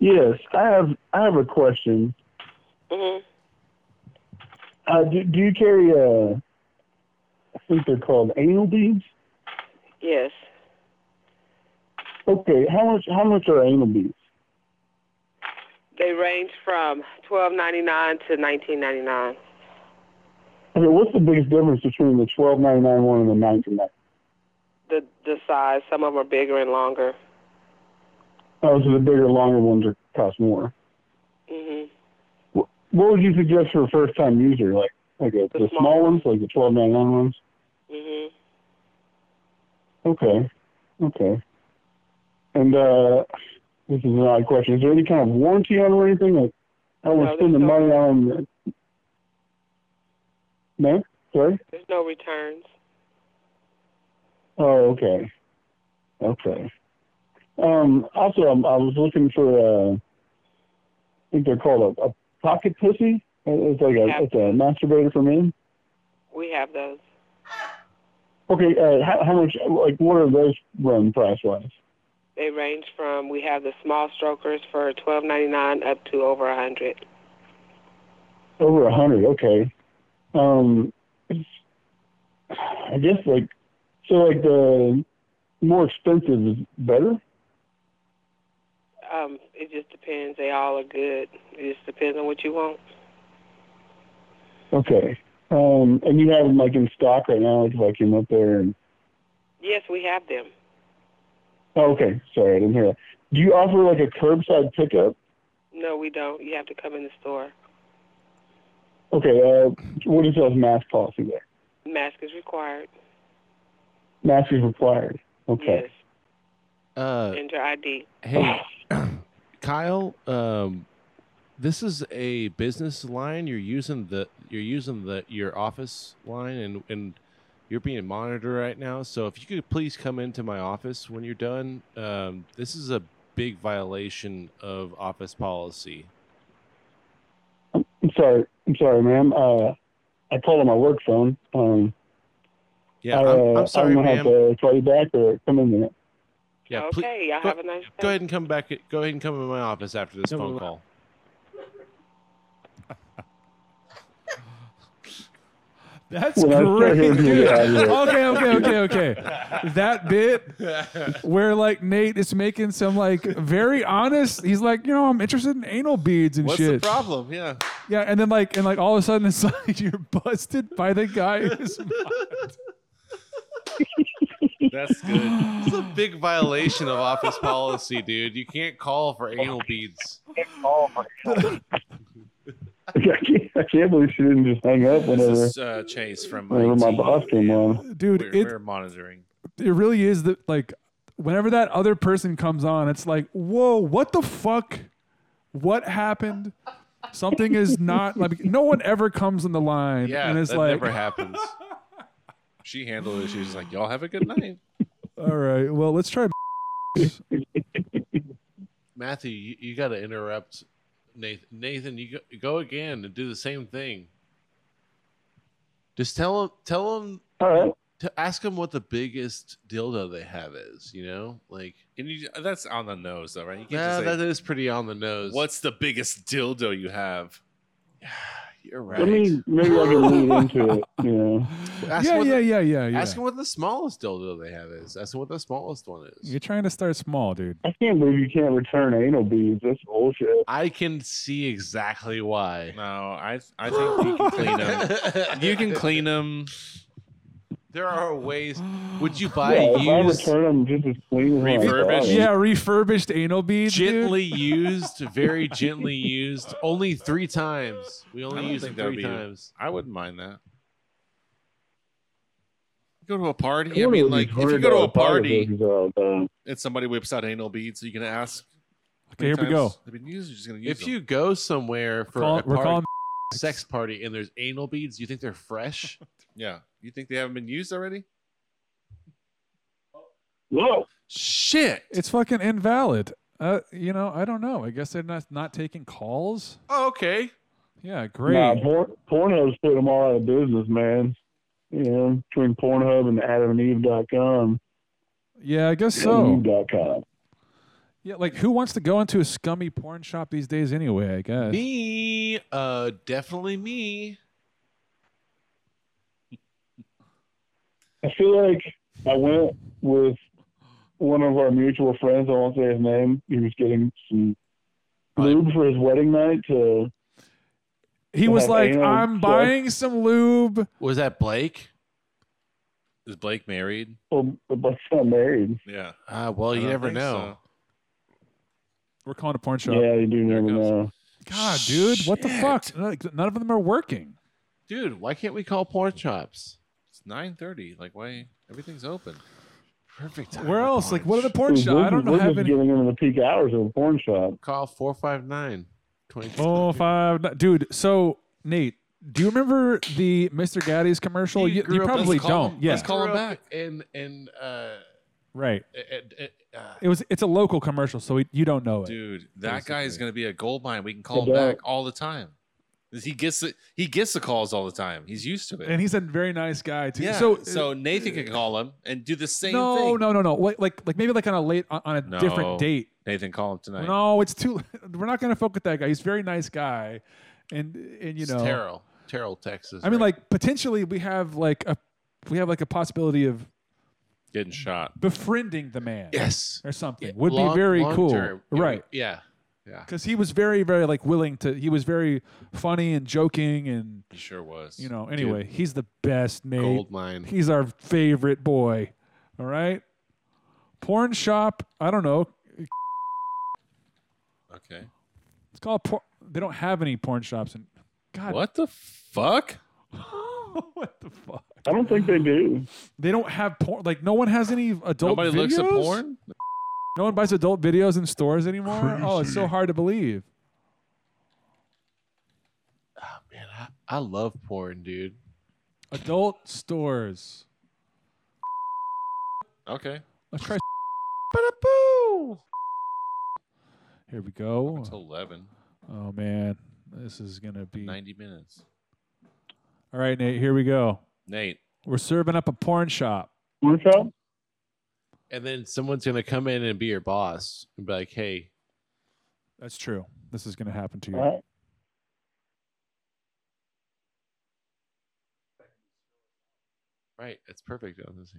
Yes, I have. I have a question. Mhm. Uh, do, do you carry? Uh, I think they're called anal beads. Yes. Okay, how much? How much are anal beads? They range from twelve ninety nine to nineteen ninety nine. Okay, what's the biggest difference between the twelve ninety nine one and the nineteen ninety? The the size. Some of them are bigger and longer. Oh, so the bigger, longer ones are cost more. Mhm. What would you suggest for a first time user? Like, like a, the, small small ones, like the twelve ninety nine ones. Mhm. Okay, okay. And uh, this is an odd question. Is there any kind of warranty on it or anything? Like, I want to spend the no- money on. No, sorry. There's no returns. Oh, okay. Okay. Um, also, um, I was looking for, uh, I think they're called a, a pocket pussy. It's like a, it's a masturbator for men. We have those. Okay, uh, how, how much, like, what are those run price wise? They range from we have the small strokers for twelve ninety nine up to over a hundred. Over a hundred, okay. Um, I guess like, so like the more expensive is better? Um, it just depends. They all are good. It just depends on what you want. Okay. Um, and you have them like in stock right now, like if I came up there and Yes, we have them. Oh, okay. Sorry, I didn't hear that. Do you offer like a curbside pickup? No, we don't. You have to come in the store. Okay. Uh, what is y'all's mask policy there? Mask is required. Mask is required. Okay. Yes, Uh, and ID. hey, Kyle. Um, this is a business line. You're using the you're using the your office line, and and you're being monitored right now. So if you could please come into my office when you're done. Um, this is a big violation of office policy. I'm sorry. I'm sorry, ma'am. Uh, I called on my work phone. Um, Yeah, I, I'm, uh, I'm sorry, I'm gonna have ma'am. to call you back or come in there. Yeah, okay, ple- y'all go- have a nice day. Go ahead and come back. Go ahead and come in my office after this No, phone call. That's When great, dude. Okay, okay, okay, okay. That bit where like Nate is making some like very honest. He's like, you know, I'm interested in anal beads and What's shit. the problem? Yeah. Yeah, and then like and like all of a sudden it's like you're busted by the guy who's That's good. It's a big violation of office policy, dude. You can't call for anal beads. I can't, I can't believe she didn't just hang up whenever, This is uh, Chase from whenever my IT. boss came on. dude. We're, It we're monitoring. it really is that like whenever that other person comes on, it's like, whoa, what the fuck? What happened? Something is not like no one ever comes on the line Yeah, and it's that like, never happens. She handled it. She was like, "Y'all have a good night." all right, well, let's try. Matthew, you, you got to interrupt Nathan. Nathan, you go, go again and do the same thing. Just tell him, tell him, All right. to ask him what the biggest dildo they have is. You know, like Can you? That's on the nose, though, right? You can't nah, just say, that is pretty on the nose. What's the biggest dildo you have? You're right. Let me maybe I can lead into it. You know. ask yeah, yeah, the, yeah, yeah, yeah. Ask him what the smallest dildo they have is. Ask him what the smallest one is. You're trying to start small, dude. I can't believe you can't return anal beads. That's bullshit. I can see exactly why. No, I I think you can clean them. You can clean them. There are ways. Would you buy Yeah, if I used, return them just as clean as when I Refurbished? Yeah, refurbished anal beads, dude. gently used, very gently used, only three times? We only don't use them three be. times. I wouldn't mind that. Go to a party. I mean, like if you go to a party pussies all the time. and somebody whips out anal beads, you can ask. Okay, here we go. They've used. You're just gonna use If them. you go somewhere for Call- a party, sex party and there's anal beads, you think they're fresh? yeah, you think they haven't been used already? Whoa. Shit. It's fucking invalid. Uh, you know, I don't know. I guess they're not not taking calls. Oh, okay. Yeah, great. Nah, porn, Pornhub's putting them all out of business, man. You know, between Pornhub and AdamandEve.com. yeah, I guess so. AdamandEve.com. Yeah, like who wants to go into a scummy porn shop these days anyway? I guess. Me, uh, definitely me. I feel like I went with one of our mutual friends. I won't say his name. He was getting some lube for his wedding night to He was like, "I'm sex. buying some lube." Was that Blake? Is Blake married? well, but not married. Yeah. Ah, well, I you never think know. We're calling a porn shop. Yeah, you do never know. God, dude, what the fuck? None of them are working. Dude, why can't we call porn shops? It's 9:30. Like why everything's open. Perfect time. Where for else? Like, what are the porn porn We're shops? I don't know. we're Have just any. getting into the peak hours of a porn shop. Call 459 Oh, five, ni- dude. So Nate, do you remember the Mr. Gatti's commercial? You You, grew you up- probably call don't. him- yeah, let's call him back. And, and, uh, right. it, it, uh, It was. It's a local commercial, so we, you don't know it. Dude, that guy is going to be a gold mine. We can call him back all the time. He gets the, he gets the calls all the time. He's used to it. And he's a very nice guy too. yeah. So, So, uh, Nathan can call him and do the same no, thing. no, no, no. Like, like, like maybe like on a late on a No. different date. Nathan, call him tonight. No, it's too. We're not gonna fuck with that guy. He's a very nice guy, and and you it's know. Terrell. Terrell, Texas. I mean, right? like potentially we have like a we have like a possibility of Getting shot. befriending the man. yes. Or something Yeah, would long- be very cool, term. Right? Yeah. Yeah. Because he was very, very like willing to. He was very funny and joking, and He sure was. you know. Anyway, he's the best, Nate. Gold mine. He's our favorite boy. All right. Porn shop. I don't know. Okay. It's called. Por- they don't have any porn shops in. God. What the fuck? what the fuck? I don't think they do. They don't have porn. Like no one has any adult. Nobody looks at porn? No one buys adult videos in stores anymore. Oh, it's so hard to believe. Oh, man, I, I love porn, dude. Adult stores. Okay. Let's try. Here we go. Until 11. Oh man, this is gonna be. 90 minutes. All right, Nate. Here we go. Nate. We're serving up a porn shop. Porn shop? And then someone's going to come in and be your boss and be like, hey, That's true. This is gonna happen to you. All right. right, it's perfect. on this-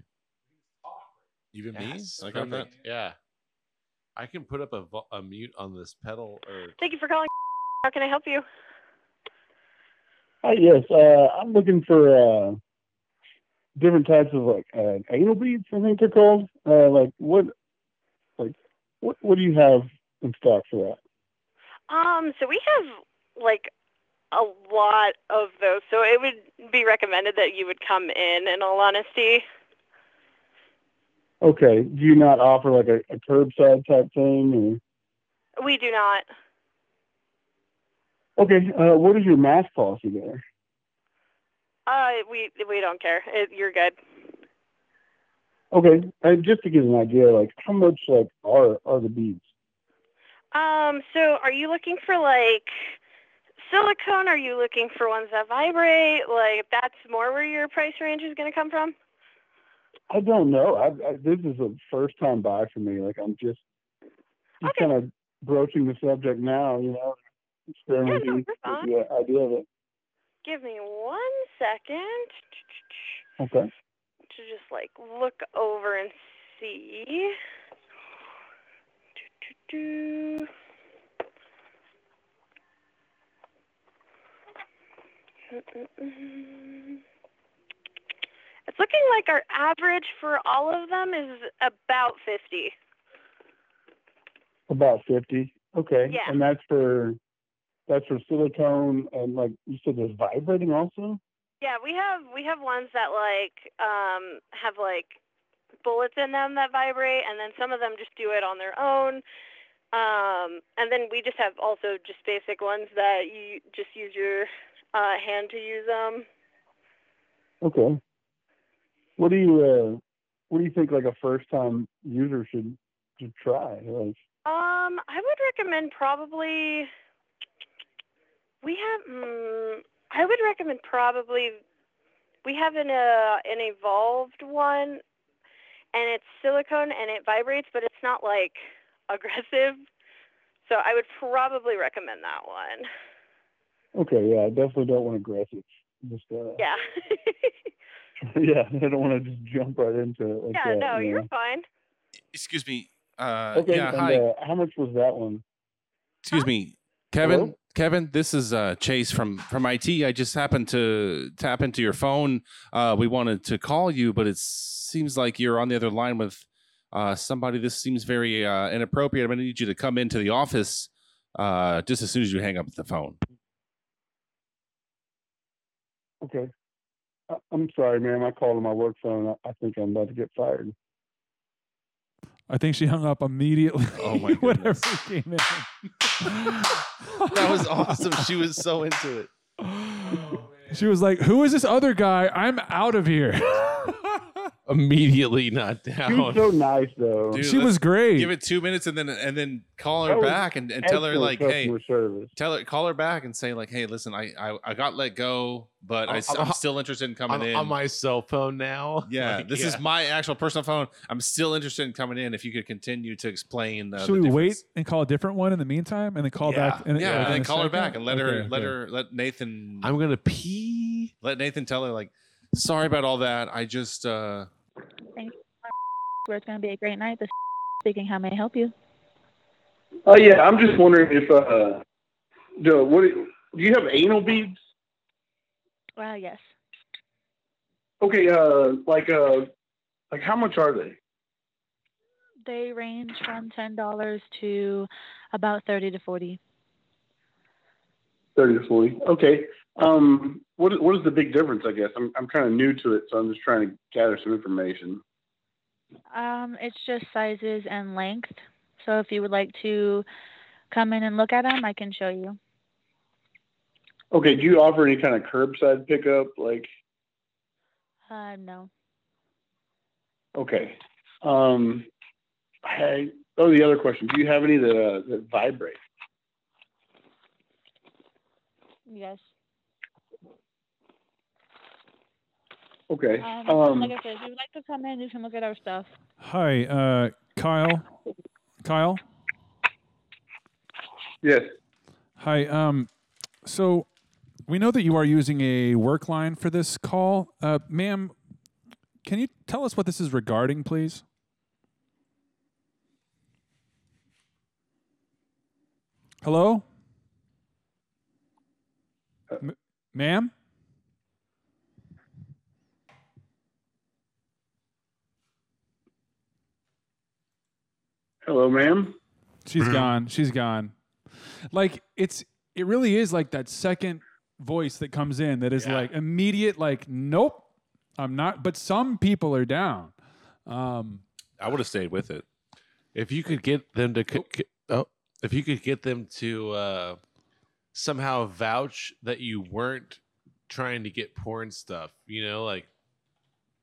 Even Yes, me? Like I'm not. Yeah. I can put up a, a mute on this pedal or Thank you for calling. How can I help you? Hi, yes. Uh, I'm looking for uh, different types of like uh, anal beads. I think they're called. Uh, like what? Like what? What do you have in stock for that? Um, so we have like a lot of those. So it would be recommended that you would come in. In all honesty, Okay. Do you not offer like a, a curbside type thing? we do not. Okay. Uh, what is your mask policy there? Uh, we we don't care. It, you're good. Okay. Uh, just to give an idea, like how much like are are the beads? Um, so are you looking for like silicone? Are you looking for ones that vibrate? Like that's more where your price range is going to come from. I don't know. I, I, this is a first time buy for me. Like I'm just just Okay. kind of broaching the subject now. You know, experimenting no, with the idea of it. Give me one second Okay. to just like look over and see. Do-do-do. It's looking like our average for all of them is about 50. About fifty. Okay. Yeah. And that's for that's for silicone and like you said there's vibrating also? Yeah, we have we have ones that like um have like bullets in them that vibrate and then some of them just do it on their own. Um and then we just have also just basic ones that you just use your uh hand to use them. Okay. What do you uh what do you think like a first time user should should try? Like Um I would recommend probably we have mm, I would recommend probably we have an uh, an evolved one and it's silicone and it vibrates but it's not like aggressive. So I would probably recommend that one. Okay, yeah, I definitely don't want aggressive. Just uh, Yeah. yeah, I don't want to just jump right into it. Like yeah, that, no, you you're fine. Excuse me. Uh, Okay, yeah, and hi. uh, how much was that one? Excuse me, Kevin. Hello? Kevin, this is uh, Chase from from IT. I just happened to tap into your phone. Uh, we wanted to call you, but it seems like you're on the other line with uh, somebody. This seems very uh, inappropriate. I'm going to need you to come into the office uh, just as soon as you hang up the phone. Okay. I'm sorry, ma'am. I called on my work phone. I think I'm about to get fired. I think she hung up immediately. Oh my goodness. it came in. That was awesome. She was so into it. She was like, "Who is this other guy? I'm out of here." Immediately not down. She was down. so nice, though. Dude, she was great. Give it two minutes and then and then call her back and, and tell her like, hey, service. tell her call her back and say like, hey, listen, I I, I got let go, but I, I'm- I'm- still interested in coming on, in. on my cell phone now. yeah, Like, this yeah. is my actual personal phone. I'm still interested in coming in. If you could continue to explain. Uh, Should the we wait and call a different one in the meantime, and then call Yeah. back? In, Yeah, like, and then a call her back and let her Okay, let her let Nathan I'm gonna pee. let Nathan tell her like, sorry about all that. I just uh where it's going to be a great night. This speaking. How may I help you? Oh yeah, I'm just wondering if uh, do what do you have anal beads? Well, yes. Okay, uh, like uh, like how much are they? They range from ten dollars to about thirty to forty. Thirty to forty. Okay. Um, what what is the big difference? I guess I'm I'm kind of new to it, so I'm just trying to gather some information. Um, it's just sizes and length. So if you would like to come in and look at them, I can show you. Okay, do you offer any kind of curbside pickup? Like, Uh, no. okay. Um, I, oh, the other question: Do you have any that uh, that vibrate? Yes. Okay. Um, Um, like I said, if you would like to come in, you can look at our stuff. Hi, uh, Kyle. Kyle. yes. Hi. Um, so we know that you are using a work line for this call, uh, ma'am. Can you tell us what this is regarding, please? Hello, ma'am. Hello, ma'am. She's gone. She's gone. Like it's it really is like that second voice that comes in that is Yeah. like immediate like nope, I'm not but some people are down. Um I would have stayed with it. If you could get them to, co- co- oh, if you could get them to uh, somehow vouch that you weren't trying to get porn stuff, you know, like,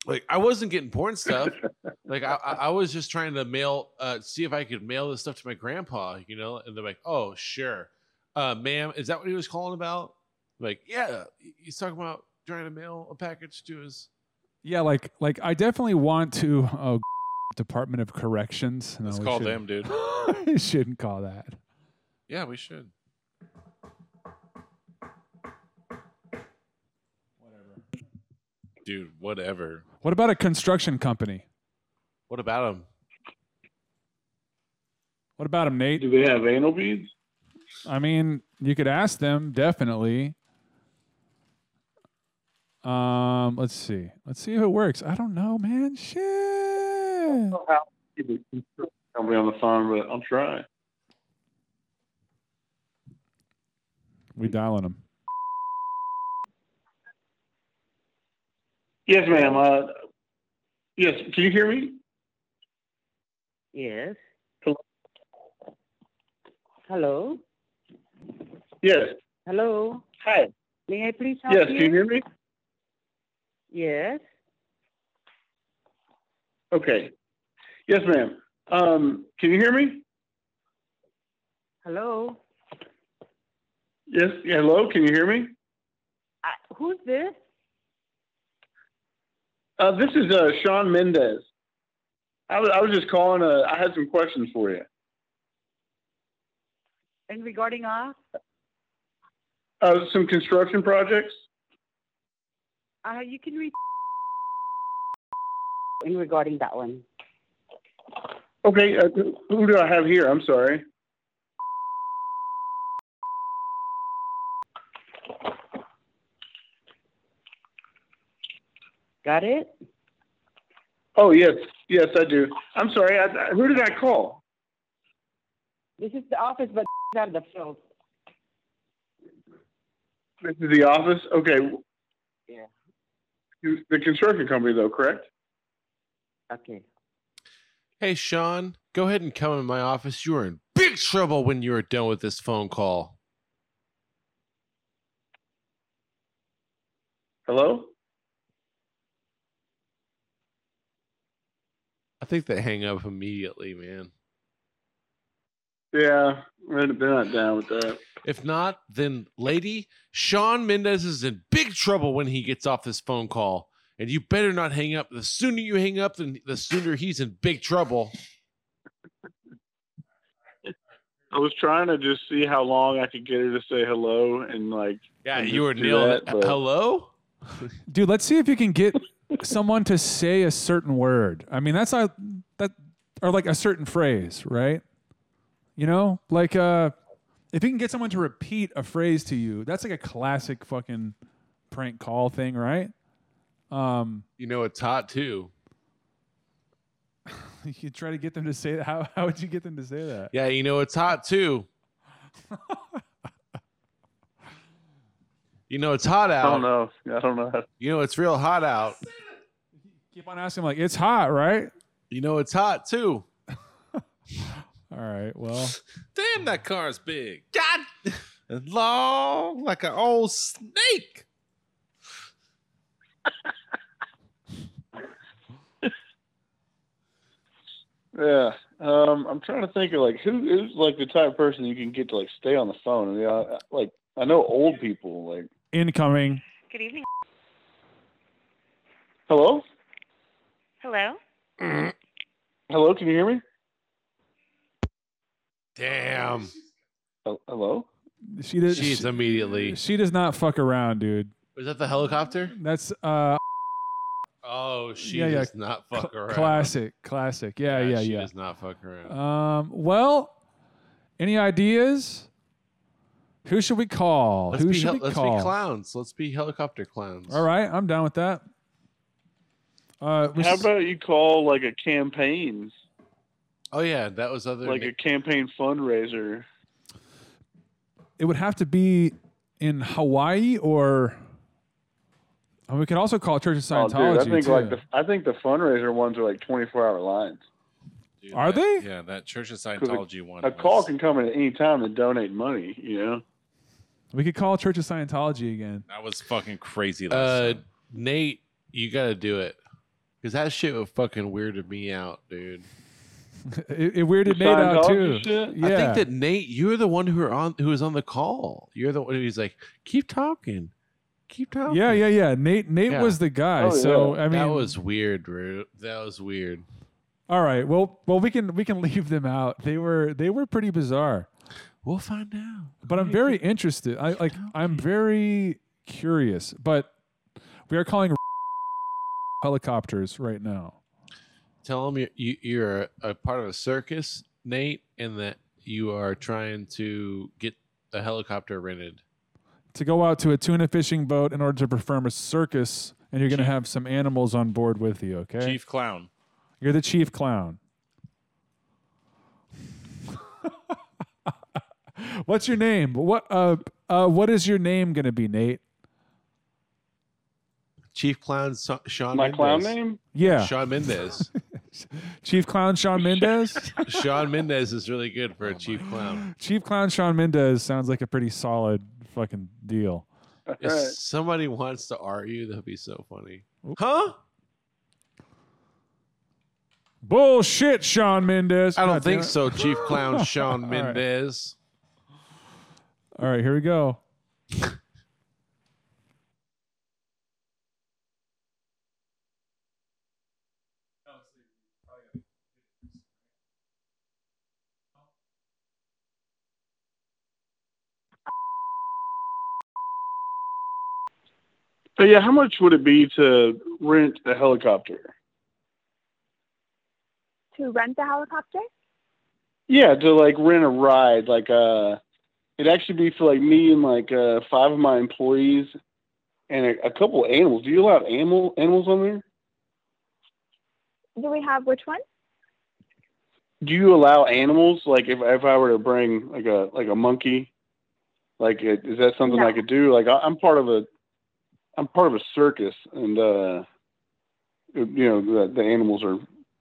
like I wasn't getting porn stuff. like I, I I was just trying to mail, uh, see if I could mail this stuff to my grandpa, you know, and they're like, oh, sure, uh, ma'am, is that what he was calling about? Like, yeah, he's talking about trying to mail a package to his. yeah, like like I definitely want to oh Department of Corrections. No, Let's call shouldn't. them, dude. we shouldn't call that. Yeah, we should. Dude, whatever. What about a construction company? What about them? What about them, Nate? Do they have anal beads? I mean, you could ask them definitely. Um, let's see. Let's see if it works. I don't know, man. Shit. Somebody on the phone, but I'll try. We dialing them. Yes, ma'am. Uh, yes. Can you hear me? Yes. Hello? Hello. Yes. Hello. Hi. May I please help Yes. you? Can you hear me? Yes. Okay. Yes, ma'am. Um, can you hear me? Hello. Yes. Hello. Can you hear me? Uh, who's this? Uh, this is uh, Sean Mendez. I was, just calling. Uh, I had some questions for you. And regarding us, Uh, some construction projects. uh, you can reach in regarding that one. Okay, uh, who do I have here? I'm sorry. Got it? Oh yes, yes I do. I'm sorry. I, I, who did I call? This is the office, but out of the field. This is the office. Okay. Yeah. The construction company, though, correct? Okay. Hey, Sean, go ahead and come in my office. You are in big trouble when you are done with this phone call. Hello. I think they hang up immediately, man. Yeah, they're they're not down with that. If not, then, lady, Sean Mendez is in big trouble when he gets off this phone call. And you better not hang up. The sooner you hang up, then the sooner he's in big trouble. I was trying to just see how long I could get her to say hello and like. Yeah, and you were just nailing that, it. but- Hello? Dude, let's see if you can get someone to say a certain word. I mean, that's not that or like a certain phrase, right? You know, like uh if you can get someone to repeat a phrase to you, that's like a classic fucking prank call thing, right? Um You know, it's hot too. you try to get them to say that. how how would you get them to say that? Yeah, you know, it's hot too. you know, it's hot out. I don't know. I don't know. You know, it's real hot out. Keep on asking like it's hot, right? You know, it's hot too. All right. Well, Damn, that car's big. God, and long like an old snake. Yeah. Um, I'm trying to think of like who is like the type of person you can get to like stay on the phone. I mean, I, like I know old people. Like, incoming. Good evening. hello, Hello. Hello, can you hear me? Damn. Hel- Hello. She does She's she, immediately. she does not fuck around, dude. Was that the helicopter? That's uh Oh, she Yeah, yeah. does not fuck around. classic, classic. Yeah, yeah, yeah. she yeah. does not fuck around. Um, well, any ideas? Who should we call? let's Who be should hel- we let's call? be clowns. Let's be helicopter clowns. All right, I'm down with that. Uh, we How about you call like a campaign, Oh yeah, that was other. like na- a campaign fundraiser? it would have to be in Hawaii or and we could also call Church of Oh, Scientology dude, I think too. like the I think the fundraiser ones are like 24 hour lines. Dude, Are that- they? Yeah, that Church of 'Cause a- Scientology one. A call can come in at any time and donate money. You know. we could call Church of Scientology again. That was fucking crazy. Last uh. Nate, you got to do it because that shit would fucking weirded me out, dude. it, it weirded Nate out too. Yeah. I think that Nate, you're the one who are on who was on the call. You're the one who's like, keep talking, keep talking. yeah, yeah, yeah. Nate Nate Yeah. was the guy. Oh, so yeah. I mean that was weird, bro. That was weird. all right. Well, well, we can we can leave them out. They were they were pretty bizarre. We'll find out. But I'm very interested. I like I'm very curious. But we are calling helicopters right now. Tell them you're, you, you're a, a part of a circus, Nate, and that you are trying to get a helicopter rented. To go out to a tuna fishing boat in order to perform a circus, and you're going to have some animals on board with you. Okay, Chief Clown. you're the chief clown. What's your name? What uh uh what is your name going to be, Nate? Chief Clown Sa- Sean My Mendez. clown name? Yeah, Sean Mendez. Chief Clown Sean Mendez. Sean Mendez is really good for a oh chief clown. Chief Clown Sean Mendez sounds like a pretty solid fucking deal. If somebody wants to argue, that'd be so funny. Huh? Bullshit, Sean Mendez. I don't God damn think it. so, Chief Clown Sean All right. Mendez. All right, here we go. But yeah, how much would it be to rent a helicopter? To rent a helicopter? Yeah, to like rent a ride, like uh, it'd actually be for like me and like uh five of my employees and a, a couple of animals. Do you allow animal animals on there? Do we have which one? Do you allow animals? Like if if I were to bring like a like a monkey, like is that something I could do? Like I, I'm part of a I'm part of a circus, and uh, you know the the animals are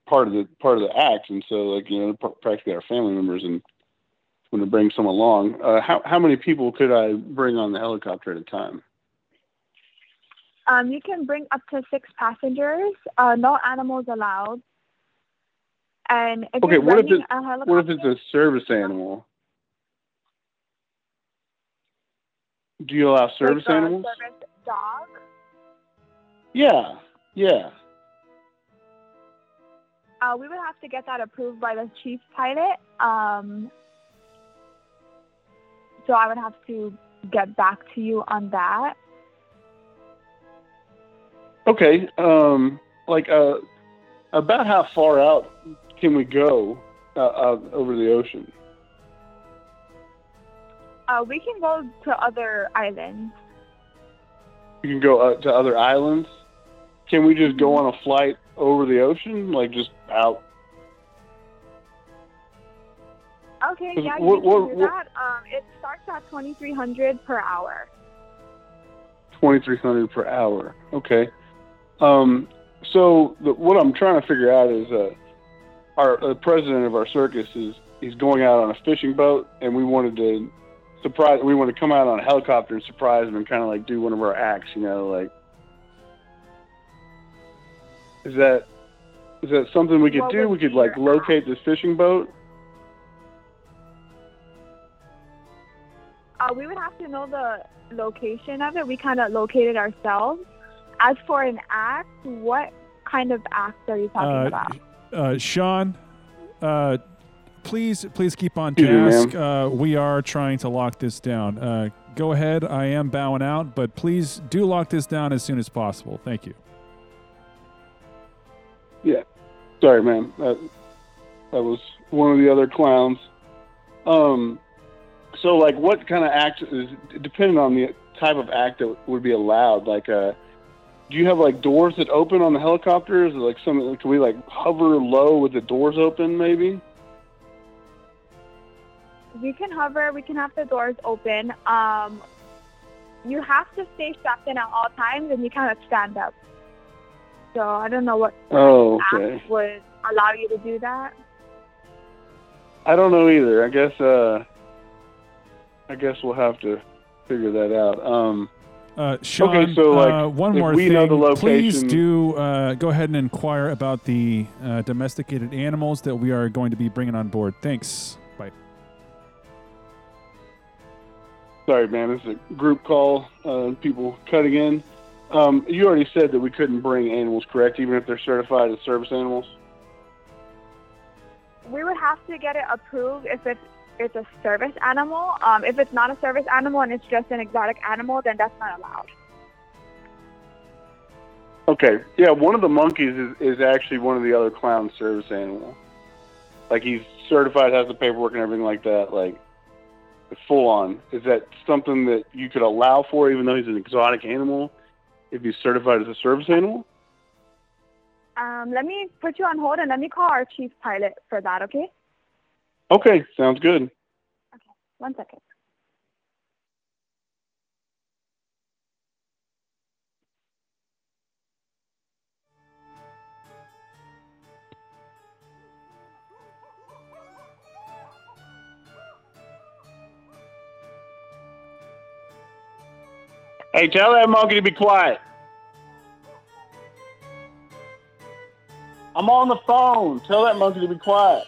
part of the part of the act, and so like you know they're practically our family members, and when to bring some along, uh, how how many people could I bring on the helicopter at a time? Um, you can bring up to six passengers. Uh, no animals allowed. And if Okay, what if renting it- a helicopter, What if it's a service animal? Do you allow service like a animals? service dog? Yeah, yeah. Uh, we would have to get that approved by the chief pilot. Um, so I would have to get back to you on that. Okay. Um, like uh, about how far out can we go uh, uh, over the ocean? Uh, we can go to other islands. You can go uh, to other islands. Can we just go on a flight over the ocean, like just out? Okay, yeah, what- you can what- do what- that. Um, it starts at twenty three hundred per hour. Twenty three hundred per hour. Okay. Um, so the, what I'm trying to figure out is, uh, our uh, president of our circus is he's going out on a fishing boat, and we wanted to surprise. We want to come out on a helicopter and surprise them and kind of like do one of our acts. You know, like is that is that something we could What do? We could like your locate this fishing boat. Uh, we would have to know the location of it. We kind of located ourselves. As for an act, what kind of act are you talking Uh, about? uh, Sean, uh, please, please keep on task. Uh, we are trying to lock this down. Uh, go ahead. I am bowing out, but please do lock this down as soon as possible. Thank you. Yeah. Sorry, man. That that was one of the other clowns. Um. So, like, what kind of act is depending on the type of act that would be allowed? Like, uh, do you have like doors that open on the helicopters? Or, like, some can we like hover low with the doors open? Maybe. We can hover. We can have the doors open. Um, you have to stay strapped in at all times, and you cannot stand up. So I don't know what Oh, okay. act would allow you to do that. I don't know either. I guess. Uh, I guess we'll have to figure that out. Um. Uh, Sean, Okay, so, like, uh, one more we thing. know the Please do uh, go ahead and inquire about the uh, domesticated animals that we are going to be bringing on board. Thanks. Sorry, man. This is a group call. Uh, people cutting in. Um, you already said that we couldn't bring animals, correct? Even if they're certified as service animals. We would have to get it approved if it's it's a service animal. Um, if it's not a service animal and it's just an exotic animal, then that's not allowed. Okay. Yeah, one of the monkeys is, is actually one of the other clown service animal. Like he's certified, has the paperwork and everything like that. Like full on. Is that something that you could allow for, even though he's an exotic animal, if he's certified as a service animal? Um, let me put you on hold and let me call our chief pilot for that. Okay, Okay, sounds good. Okay, one second. Hey, tell that monkey to be quiet. I'm on the phone. Tell that monkey to be quiet.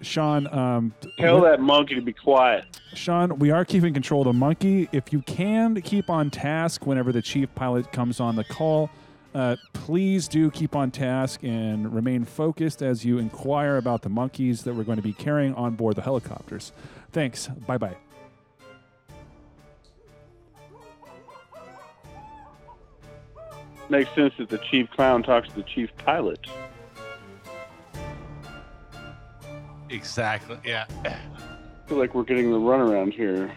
Sean, um, Tell that monkey to be quiet. Sean, we are keeping control of the monkey. If you can keep on task whenever the chief pilot comes on the call, Uh, please do keep on task and remain focused as you inquire about the monkeys that we're going to be carrying on board the helicopters. Thanks. Bye bye. Makes sense that the chief clown talks to the chief pilot. Exactly. Yeah. I feel like we're getting the runaround here.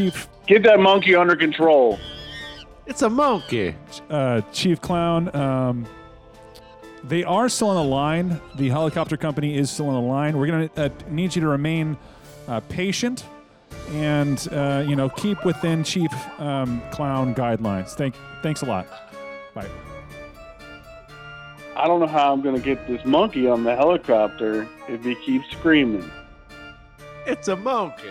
Chief Get that monkey under control. It's a monkey. uh, Chief Clown. Um, they are still on the line. The helicopter company is still on the line. We're gonna uh, need you to remain uh, patient and uh, you know keep within Chief um, Clown guidelines. Thank, thanks a lot. Bye. I don't know how I'm going to get this monkey on the helicopter if he keeps screaming. It's a monkey.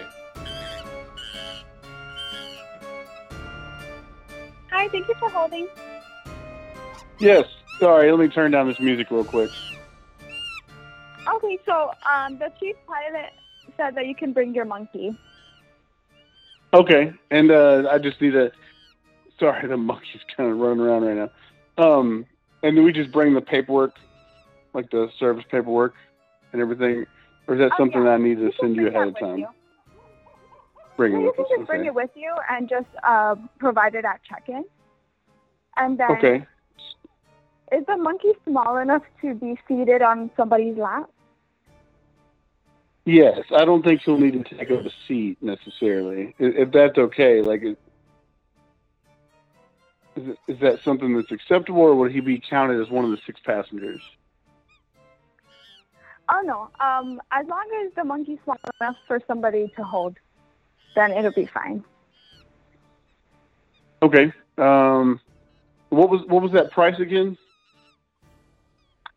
Hi, thank you for holding. Yes. Sorry, let me turn down this music real quick. Okay, so um, the chief pilot said that you can bring your monkey. Okay, and uh, I just need a. Sorry, the monkey's kind of running around right now. Um, and do we just bring the paperwork, like the service paperwork and everything, or is that Oh, something yeah. that I need to You send you ahead of time? you. Bring So it you with can us. just bring Okay. it with you and just uh, provide it at check-in. And then, Okay. is the monkey small enough to be seated on somebody's lap? Yes, I don't think he'll need to take up a seat necessarily. If that's okay, like, is, is that something that's acceptable, or would he be counted as one of the six passengers? Oh no. Um, as long as the monkey's small enough for somebody to hold, then it'll be fine. Okay. Um, what was what was that price again?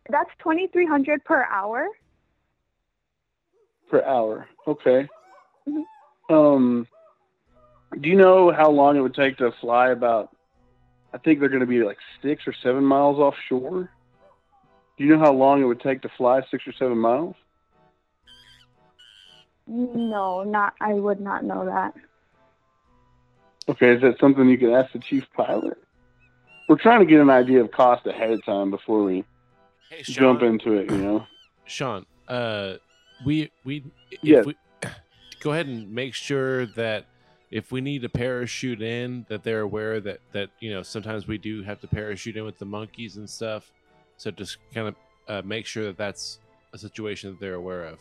That's twenty three hundred per hour. Per hour. Okay. Mhm. Um, do you know how long it would take to fly about? I think they're going to be like six or seven miles offshore. Do you know how long it would take to fly six or seven miles? No, not. I would not know that. Okay, is that something you could ask the chief pilot? We're trying to get an idea of cost ahead of time before we Hey, jump into it. You know. Sean, uh, we we if Yes. we, go ahead and make sure that if we need to parachute in, that they're aware that that you know sometimes we do have to parachute in with the monkeys and stuff. So just kind of uh, make sure that that's a situation that they're aware of.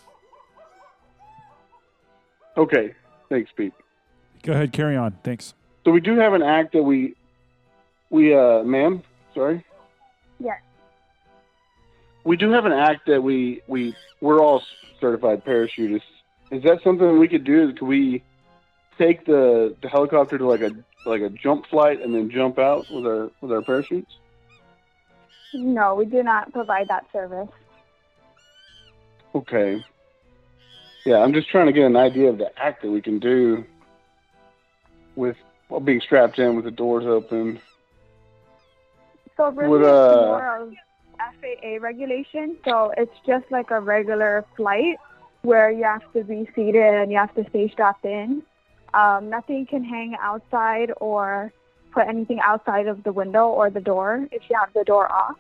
Okay. Thanks, Pete. Go ahead, carry on. Thanks. So we do have an act that we we uh ma'am, sorry. Yes. We do have an act that we we we're all certified parachutists. Is that something we could do? Could we take the the helicopter to like a like a jump flight and then jump out with our with our parachutes? No, we do not provide that service. Okay. Yeah, I'm just trying to get an idea of the act that we can do with well, being strapped in with the doors open. So really, Would, it's uh, more of FAA regulation. So it's just like a regular flight where you have to be seated and you have to stay strapped in. Um, nothing can hang outside or put anything outside of the window or the door if you have the door off.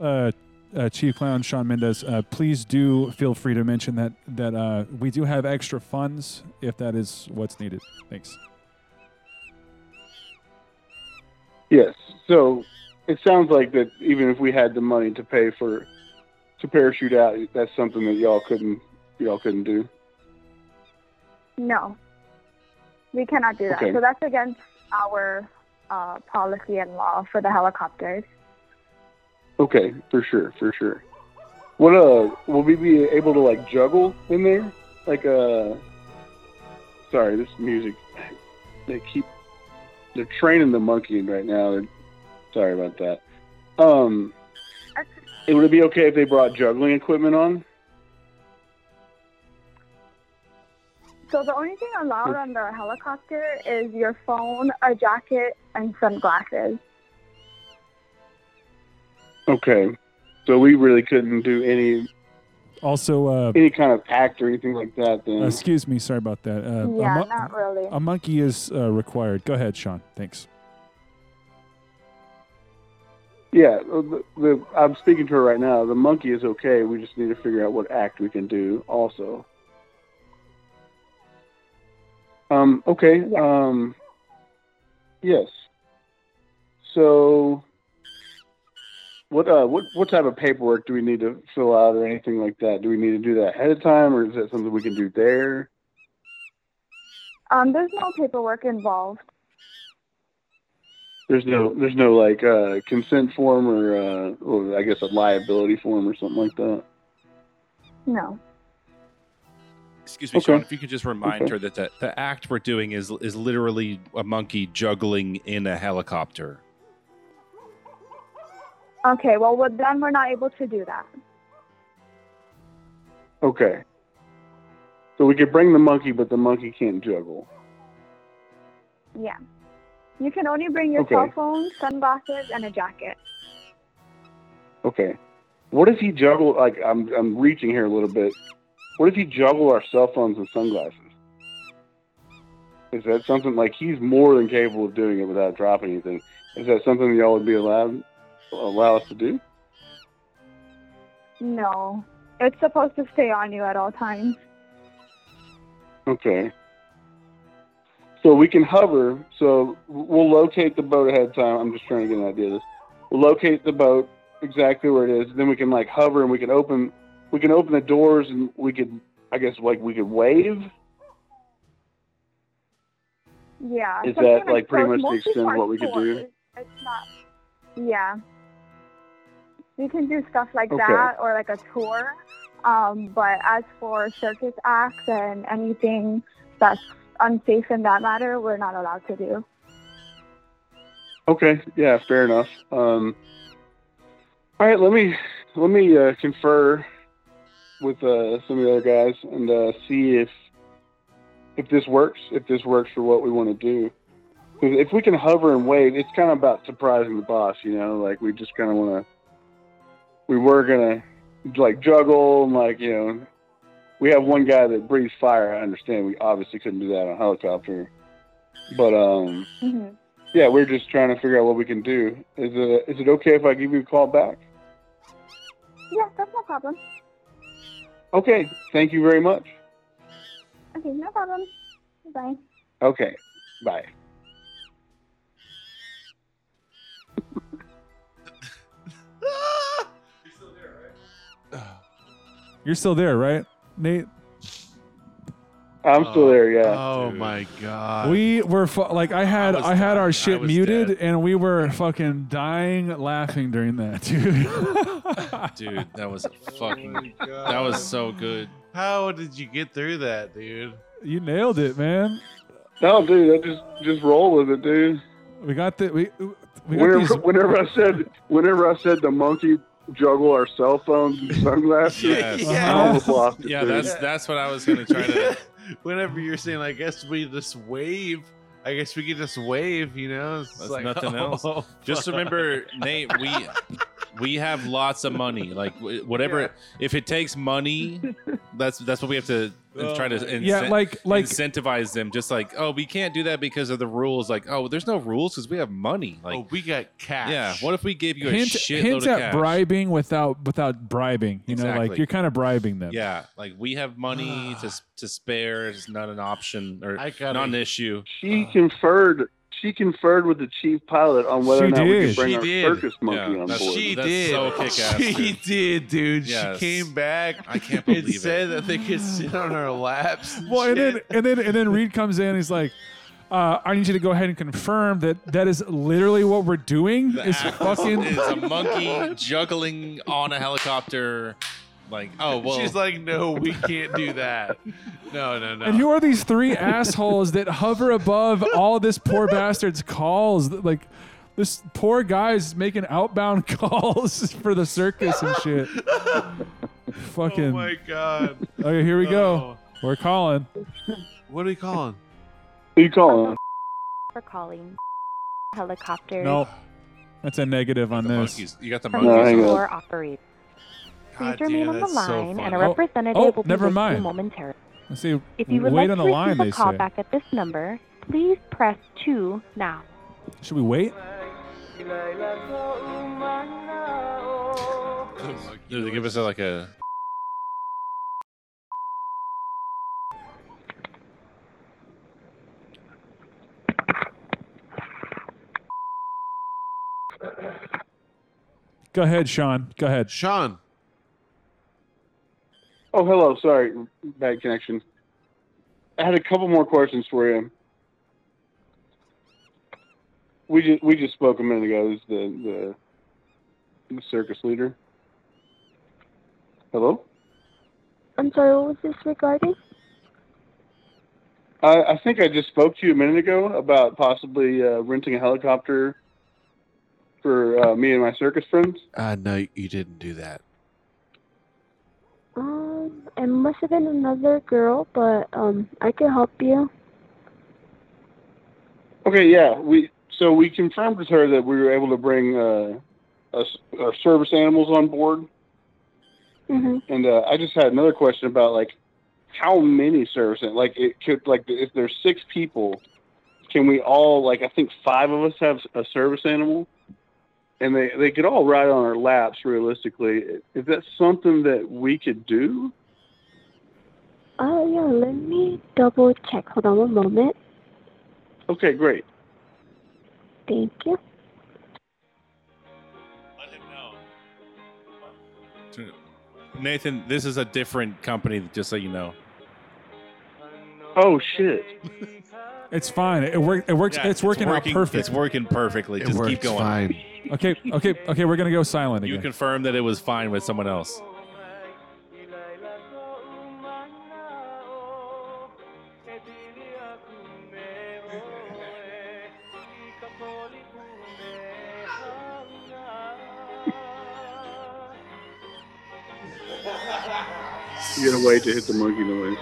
Uh, uh, Chief Clown Sean Mendez, uh, please do feel free to mention that that uh, we do have extra funds if that is what's needed. Thanks. Yes. So it sounds like that even if we had the money to pay for to parachute out, that's something that y'all couldn't y'all couldn't do. No, we cannot do that. Okay. So that's against our uh, policy and law for the helicopters. Okay, for sure, for sure. What uh will we be able to like juggle in there? Like uh sorry, this music they keep they're training the monkey right now. They're, sorry about that. Um it would it be okay if they brought juggling equipment on? So the only thing allowed on the helicopter. helicopter is your phone, a jacket, and sunglasses. Okay. So we really couldn't do any Also, uh, any kind of act or anything like that. Then excuse me, sorry about that. Uh, a yeah, mon- not really. A monkey is uh, required. Go ahead, Sean. Thanks. yeah, the, the, I'm speaking to her right now. The monkey is okay. We just need to figure out what act we can do. Also. Um. Okay. Um. Yes. So. What uh what what type of paperwork do we need to fill out or anything like that? Do we need to do that ahead of time or is that something we can do there? Um, there's no paperwork involved. There's no there's no like uh consent form or uh or I guess a liability form or something like that. No. Excuse me, Okay. Sean. If you could just remind Okay. her that the, the act we're doing is is literally a monkey juggling in a helicopter. Okay, well, well, then we're not able to do that. Okay. So we could bring the monkey, but the monkey can't juggle. Yeah. You can only bring your Okay. cell phone, sunglasses, and a jacket. Okay. What if he juggle like I'm I'm reaching here a little bit. What if he juggle our cell phones and sunglasses? Is that something like he's more than capable of doing it without dropping anything? Is that something y'all would be allowed allow us to do? No. It's supposed to stay on you at all times. Okay. So we can hover. So we'll locate the boat ahead of time. I'm just trying to get an idea of this. We'll locate the boat exactly where it is. Then we can like hover and we can open. We can open the doors and we could, I guess, like we could wave. Yeah. Is that, like, pretty much the extent of what we could do? It's not. Yeah. You can do stuff like Okay. that or like a tour. Um, but as for circus acts and anything that's unsafe in that matter, we're not allowed to do. Okay. Yeah. Fair enough. Um. All right. Let me let me uh, confer with uh, some of the other guys and uh, see if if this works. If this works for what we want to do. if we can hover and wave, it's kind of about surprising the boss. You know, like we just kind of want to. We were gonna like juggle and like you know, we have one guy that breathes fire. I understand. We obviously couldn't do that on a helicopter, but um. hmm Yeah, we're just trying to figure out what we can do. Is it is it okay if I give you a call back? Yeah, that's no problem. Okay, thank you very much. Okay, no problem. Bye. Okay, bye. You're still there, right, Nate? I'm oh, still there. Yeah. Oh my god. We were fu- like, I had was I, had dying. our shit was muted, dead. and we were fucking dying laughing during that, dude. Dude, that was oh fucking. Oh my That was so good. How did you get through that, dude? you nailed it, man. No, dude, I just just roll with it, dude. We got the we we got Whenever, these. whenever I said whenever I said the monkey juggle our cell phones and sunglasses, Yes. I almost lost it. Yeah, that's that's what I was gonna try to. Whenever you're saying, I guess we just wave. I guess we could just wave. You know, it's That's like nothing oh, else. oh, Just remember, Nate, we we have lots of money. Like whatever, Yeah. if it takes money, that's that's what we have to Oh try to uh, incent- yeah, like like incentivize them. Just like, oh, we can't do that because of the rules. Like, oh, there's no rules because we have money. Like, oh, we got cash. yeah, what if we gave you a hint, shitload hints of at cash? bribing without without bribing. You know, like you're kind of bribing them. Yeah, like we have money to to spare. It's not an option or I got not an issue. She conferred. She conferred with the chief pilot on whether She or not we could bring She our did. circus monkey Yeah, on board. She That's did. so kick-ass, She dude. did, dude. Yes. She came back. I can't and believe said it. that they could sit on our laps. and Well, and then and then and then Reed comes in. He's like, uh, "I need you to go ahead and confirm that that is literally what we're doing. The Is fucking is a monkey juggling on a helicopter. Like, oh well, she's like, no, we can't do that. No, no, no. And who are these three assholes that hover above all this poor bastard's calls? Like, this poor guy's making outbound calls for the circus and shit. oh Fucking. my god. okay, here we go. Oh. We're calling. What are you calling? Who you calling? for calling helicopter. No, That's a negative on The this. monkeys. You got the No, monkeys. hang on. Floor operator. Please God remain damn, on the that's so line, and a funny. Oh, representative oh, will be never with mind. you momentarily. Let's see. If you would wait like on to the line, receive they a call say. back at this number, please press two now. Should we wait? Do they give us a, like a? Go ahead, Sean. Go ahead. Sean. Oh, hello. Sorry, bad connection. I had a couple more questions for you. We just we just spoke a minute ago. This is the the, the circus leader. Hello. I'm sorry, what was this regarding? I, I think I just spoke to you a minute ago about possibly uh, renting a helicopter for uh, me and my circus friends. Uh, no, you didn't do that. Um, it must have been another girl, but um, I can help you. Okay, yeah, we so we confirmed with her that we were able to bring uh, us, our service animals on board, hmm and uh, I just had another question about like how many service like it could like if there's six people, can we all like I think five of us have a service animal, and they they could all ride on our laps realistically. Is that something that we could do? Oh yeah, let me double check. Hold on one moment. Okay, great. Thank you. Nathan, this is a different company. Just so you know. Oh shit. It's fine. It, work, it works. Yeah, it's working, out perfect. It's working perfectly. It Just works keep going. fine. Okay, okay, okay. We're gonna go silent You again. confirmed that it was fine with someone else. You gotta wait to hit the monkey noise.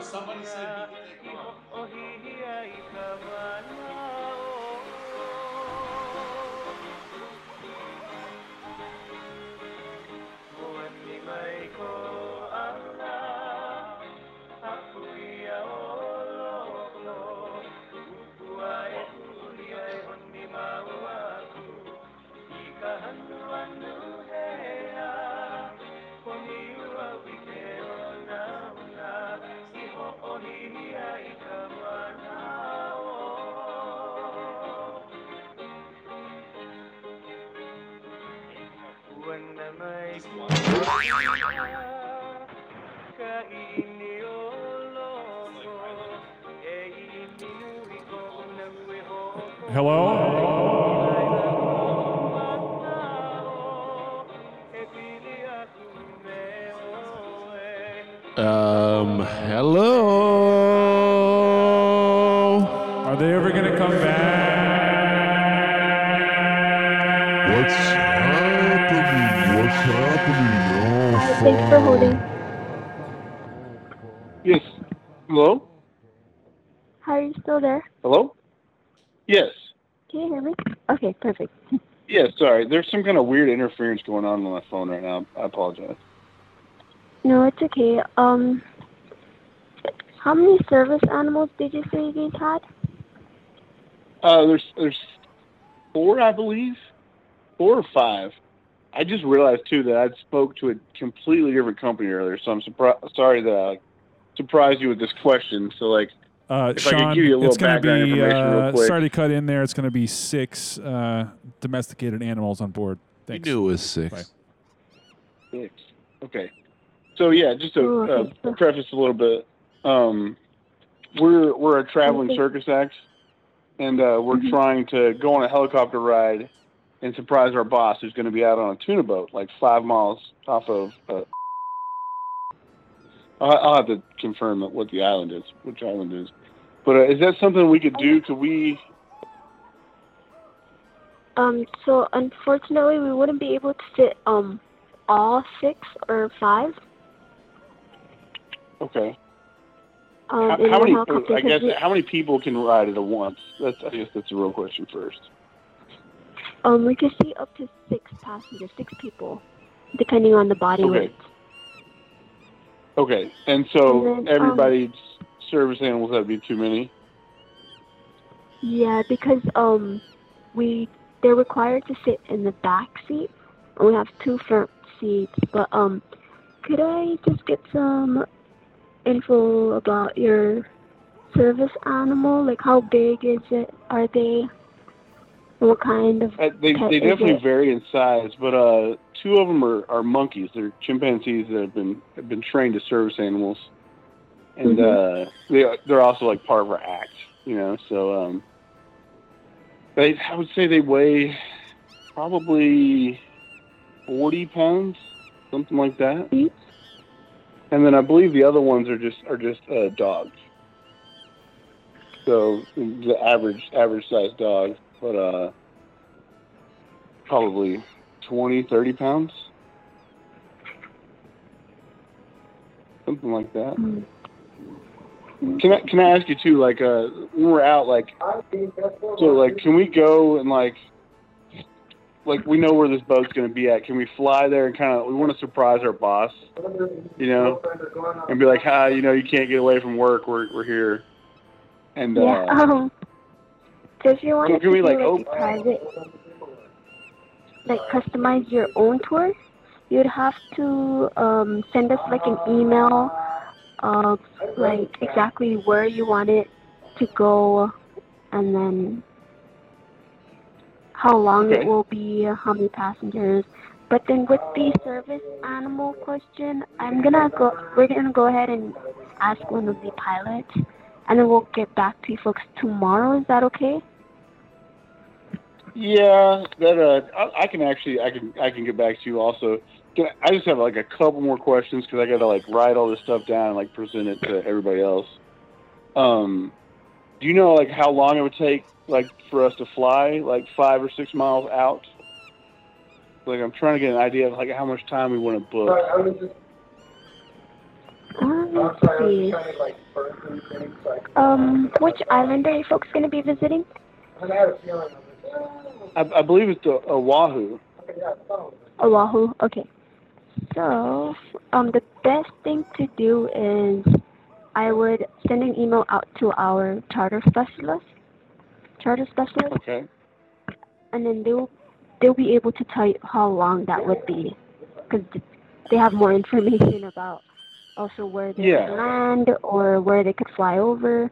I don't know. Somebody said Um, for holding. Yes. Hello? Hi, are you still there? Hello? Yes. Can you hear me? Okay, perfect. Yes, sorry. There's some kind of weird interference going on on my phone right now. I apologize. No, it's okay. Um, how many service animals did you say you guys had? Uh, there's there's four, I believe, four or five. I just realized too that I spoke to a completely different company earlier, so I'm surprised. Sorry that I surprised you with this question. So like, Uh, If I could Sean, give you a little it's going to background be. information real Uh, quick. sorry to cut in there. It's going to be six uh, domesticated animals on board. You knew it was six. Bye. Six. Okay. So yeah, just to uh, preface a little bit, um, we're we're a traveling circus act, and uh, we're Mhm. trying to go on a helicopter ride and surprise our boss, who's going to be out on a tuna boat, like five miles off of. Uh, I'll, have to confirm what the island is, which island is. But uh, is that something we could do? Could we? Um, so unfortunately, we wouldn't be able to fit um all six or five. Okay. Um, how, how many? I guess we- how many people can ride it at once? That's I guess that's a real question first. Um we could see up to six passengers, six people, depending on the body Okay. weight. Okay, and so And then, um, everybody's service animals that'd be too many. Yeah, because um we they're required to sit in the back seat. and We have two front seats, but um could I just get some info about your service animal? Like how big is it? Are they? What kind of Uh, they they definitely it? vary in size, but uh, two of them are, are monkeys. They're chimpanzees that have been have been trained to service animals, and Mhm. uh, they they're also like part of our act, you know. So um, they I would say they weigh probably forty pounds, something like that. Each? And then I believe the other ones are just are just uh, dogs. So the average average size dog, but uh, probably 20, 30 pounds, something like that. Mm. Can I can I ask you too? Like uh, when we're out, like so, like can we go and like like we know where this boat's going to be at? Can we fly there and kind of we want to surprise our boss, you know, and be like, hi, you know, you can't get away from work. We're we're here, and Yeah. uh, Um. So if you wanted to we, do like, like, op- private, like customize your own tour, you'd have to um send us like an email of like exactly where you want it to go, and then how long Okay. it will be, how many passengers. But then with the service animal question, I'm gonna go. We're gonna go ahead and ask one of the pilots, and then we'll get back to you folks tomorrow. Is that okay? yeah, that uh, I, I can actually I can I can get back to you also. Can I, I just have like a couple more questions because I got to like write all this stuff down and like present it to everybody else. Um, do you know like how long it would take like for us to fly like five or six miles out? Like I'm trying to get an idea of like how much time we want to book. Um. Um, which island are you folks gonna be visiting? I, I believe it's Oahu. Oahu. Okay. So, um, the best thing to do is I would send an email out to our charter specialist, charter specialist, Okay. and then they'll they'll be able to tell you how long that would be, because they have more information about also where they Yeah. land or where they could fly over.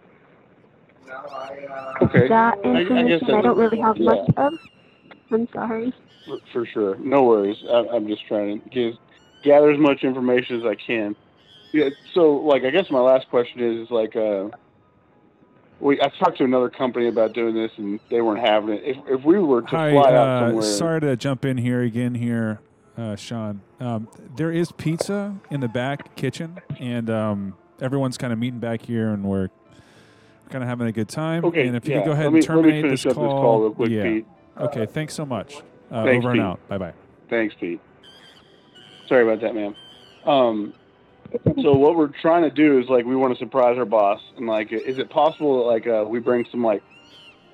Okay. That I, I, guess I don't really have yeah. much of. I'm sorry. For, for sure. No worries. I, I'm just trying to get, gather as much information as I can. Yeah. So, like, I guess my last question is, is like, uh, we I talked to another company about doing this, and they weren't having it. If if we were to Hi, fly out uh, somewhere, sorry to jump in here again here, uh, Sean. Um, there is pizza in the back kitchen, and um, everyone's kind of meeting back here, and we're kind of having a good time. Okay, and if you yeah. could go ahead Let and me terminate this up this call, call real quick, yeah. Pete. Okay, thanks so much. Uh, Thanks, over and out. Bye bye. Thanks, Pete. Sorry about that, ma'am. Um, so what we're trying to do is like we want to surprise our boss, and like, is it possible that like uh, we bring some like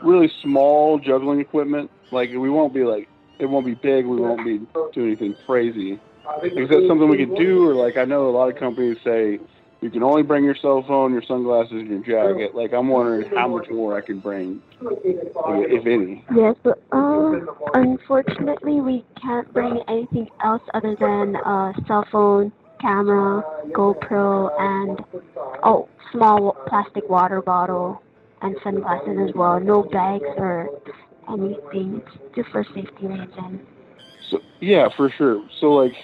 really small juggling equipment? Like we won't be like it won't be big. We won't be doing anything crazy. Is that something we could do, or like I know a lot of companies say you can only bring your cell phone, your sunglasses, and your jacket. Like I'm wondering how much more I can bring, if any. Yes, but um, unfortunately, we can't bring anything else other than uh, cell phone, camera, GoPro, and oh, small plastic water bottle and sunglasses as well. No bags or anything. It's just for safety reasons. So yeah, for sure. So like,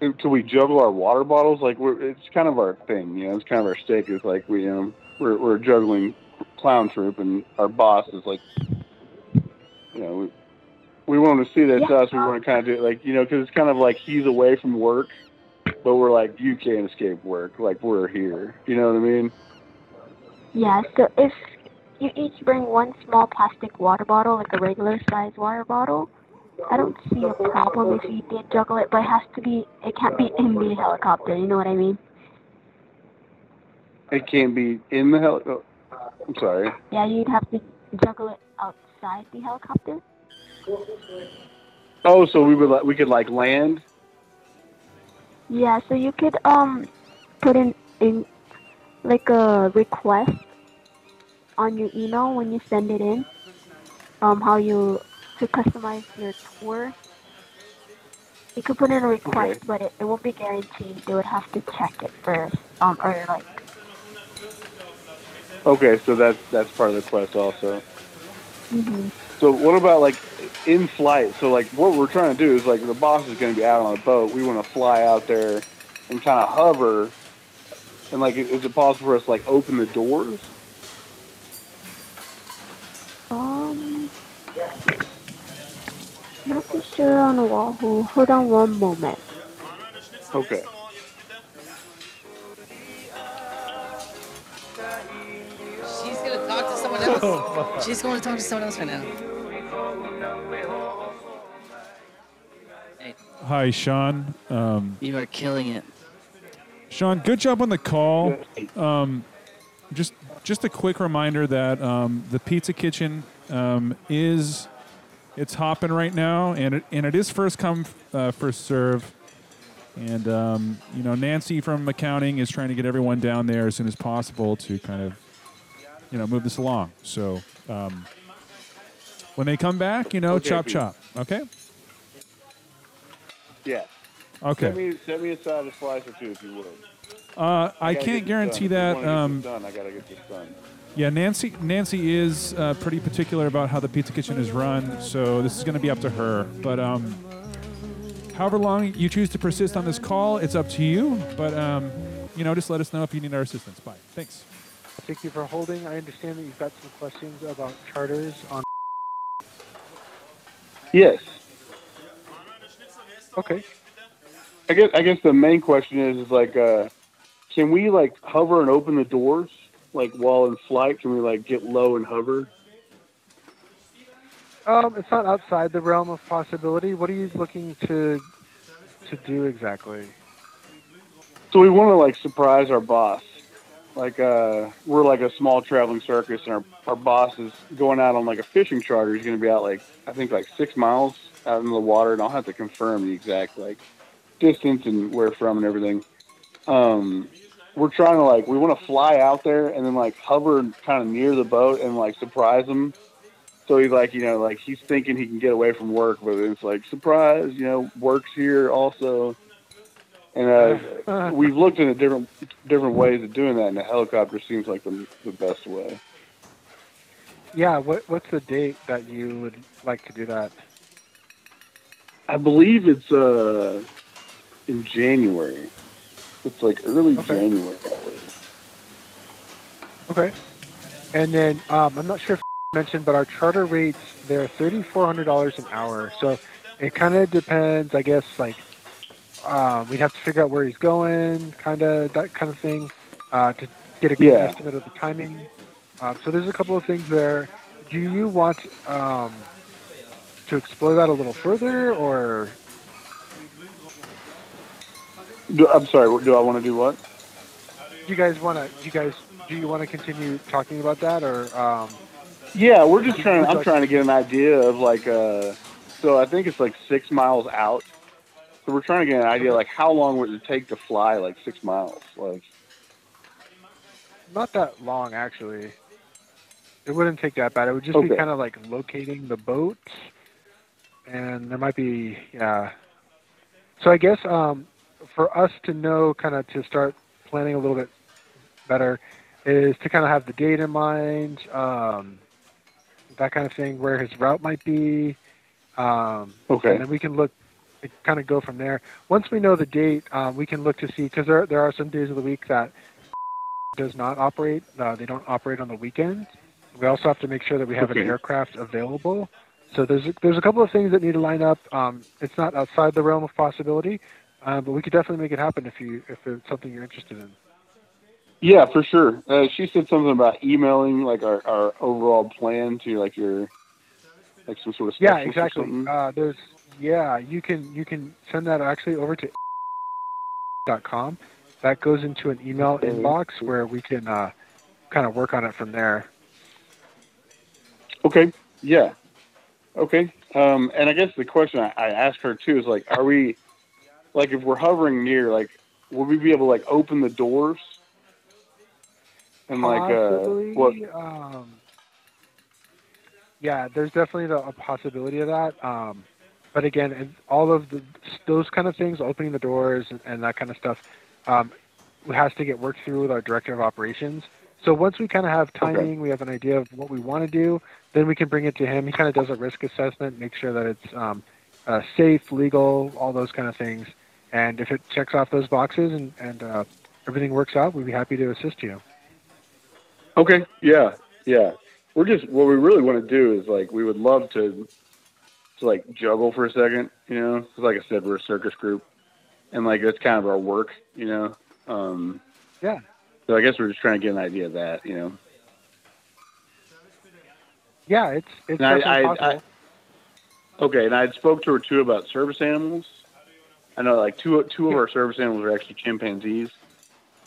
can we juggle our water bottles? Like, we're it's kind of our thing, you know. It's kind of our stake. Is like we, know, we're we're juggling clown troupe, and our boss is like, you know, we, we want to see that it's us. We want to kind of do it like, you know, because it's kind of like he's away from work, but we're like, you can't escape work. Like we're here. You know what I mean? Yeah, so if you each bring one small plastic water bottle, like a regular size water bottle, I don't see a problem if you did juggle it, but it has to be, it can't be in the helicopter, you know what I mean? It can't be in the hell. Oh, I'm sorry. Yeah, you'd have to juggle it outside the helicopter. Oh, so we would like we could like land. Yeah, so you could um put in in like a request on your email when you send it in. Um, how you to customize your tour. You could put in a request, but it, it won't be guaranteed. They would have to check it first. Um, or like Okay, so that's that's part of the quest also. mhm. So what about like in flight? So like what we're trying to do is like the boss is going to be out on a boat. We want to fly out there and kind of hover. And like, is it possible for us to like open the doors? um, not too sure on Oahu. Hold on one moment. Okay. She's gonna talk to someone else. She's going to talk to someone else right now. Hi, Sean. Um, You are killing it. Sean, good job on the call. Um, just just a quick reminder that um, the Pizza Kitchen um, is it's hopping right now, and it and it is first come uh, first serve. And um, you know, Nancy from accounting is trying to get everyone down there as soon as possible to kind of you know move this along. So um, when they come back, you know, Okay, chop Pete. chop. Okay. Yeah. Okay. Set me, set me a slice or two if you would. Uh, I gotta can't guarantee. That. I Um, done. I gotta get this done. Yeah, Nancy. Nancy is uh, pretty particular about how the pizza kitchen is run, so this is going to be up to her. But um, however long you choose to persist on this call, it's up to you. But um, you know, just let us know if you need our assistance. Bye. Thanks. Thank you for holding. I understand that you've got some questions about charters on. Yes. Okay. I guess I guess the main question is is like, uh, can we like hover and open the doors like while in flight? Can we like get low and hover? Um, it's not outside the realm of possibility. What are you looking to to do exactly? So we want to like surprise our boss. Like uh, we're like a small traveling circus, and our our boss is going out on like a fishing charter. He's going to be out like I think like six miles out in the water, and I'll have to confirm the exact like distance and where from and everything. Um, we're trying to like we want to fly out there and then like hover kind of near the boat and like surprise him. So he's like, you know, like he's thinking he can get away from work, but it's like surprise, you know, works here also. And uh, we've looked into different different ways of doing that, and the helicopter seems like the the best way. Yeah. What What's the date that you would like to do that? I believe it's uh in January. It's like early January. Okay. And then um, I'm not sure if you mentioned, but our charter rates they're thirty four hundred dollars an hour. So it kind of depends, I guess. Like um, we'd have to figure out where he's going, kind of that kind of thing, uh, to get a good Yeah. estimate of the timing. Um, so there's a couple of things there. Do you want um, to explore that a little further, or Do, I'm sorry. Do I want to do what? do you guys want to? Do you guys do you want to continue talking about that, or um, Yeah, we're just trying. I'm like- trying to get an idea of like. uh So I think it's like six miles out. So we're trying to get an idea like how long would it take to fly like six miles? Like Not that long, actually. It wouldn't take that bad. It would just be kind of like locating the boat, and there might be yeah. So I guess um, for us to know, kind of to start planning a little bit better, is to kind of have the date in mind, um, that kind of thing, where his route might be. Um, Okay. And then we can look, kind of go from there. Once we know the date, um, we can look to see because there there are some days of the week that does not operate. Uh, they don't operate on the weekends. We also have to make sure that we have Okay. an aircraft available. So there's a, there's a couple of things that need to line up. Um, it's not outside the realm of possibility, uh, but we could definitely make it happen if you if it's something you're interested in. Yeah, for sure. Uh, she said something about emailing like our, our overall plan to like your like some sort of Yeah, exactly. Uh, there's yeah, you can you can send that actually over to dot com. That goes into an email inbox where we can uh, kind of work on it from there. Okay. Yeah. Okay. Um, and I guess the question I, I asked her too is like, are we like if we're hovering near, like, will we be able to like open the doors and like uh, what? um, yeah, there's definitely the, a possibility of that. Um, but again, all of the, those kind of things, opening the doors and, and that kind of stuff, um, has to get worked through with our director of operations. So once we kind of have timing, we have an idea of what we want to do, then we can bring it to him. He kind of does a risk assessment, make sure that it's um, uh, safe, legal, all those kind of things. And if it checks off those boxes and, and uh, everything works out, we'd be happy to assist you. Okay. Yeah. Yeah. We're just what we really want to do is like we would love to to like juggle for a second, you know. 'Cause like I said, we're a circus group, and like that's kind of our work, you know. Um, Yeah. so I guess we're just trying to get an idea of that, you know. Yeah, it's it's I- definitely I- Okay, and I spoke to her too about service animals. I know like two two of our service animals are actually chimpanzees,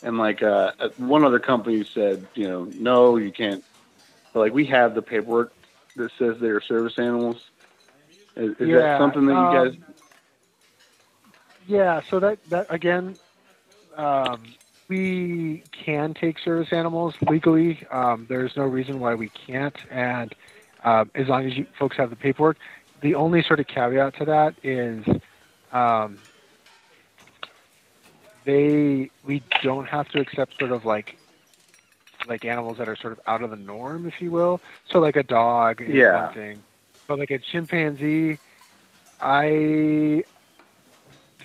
and like uh, one other company said, you know, no, you can't. But like we have the paperwork that says they're service animals. Is, is Yeah, that something that you um, guys? Yeah, so that that again, um, we can take service animals legally. Um, there's no reason why we can't, and um, as long as you folks have the paperwork. The only sort of caveat to that is um, they we don't have to accept sort of like like animals that are sort of out of the norm, if you will. So like a dog is Yeah. one thing, but like a chimpanzee, I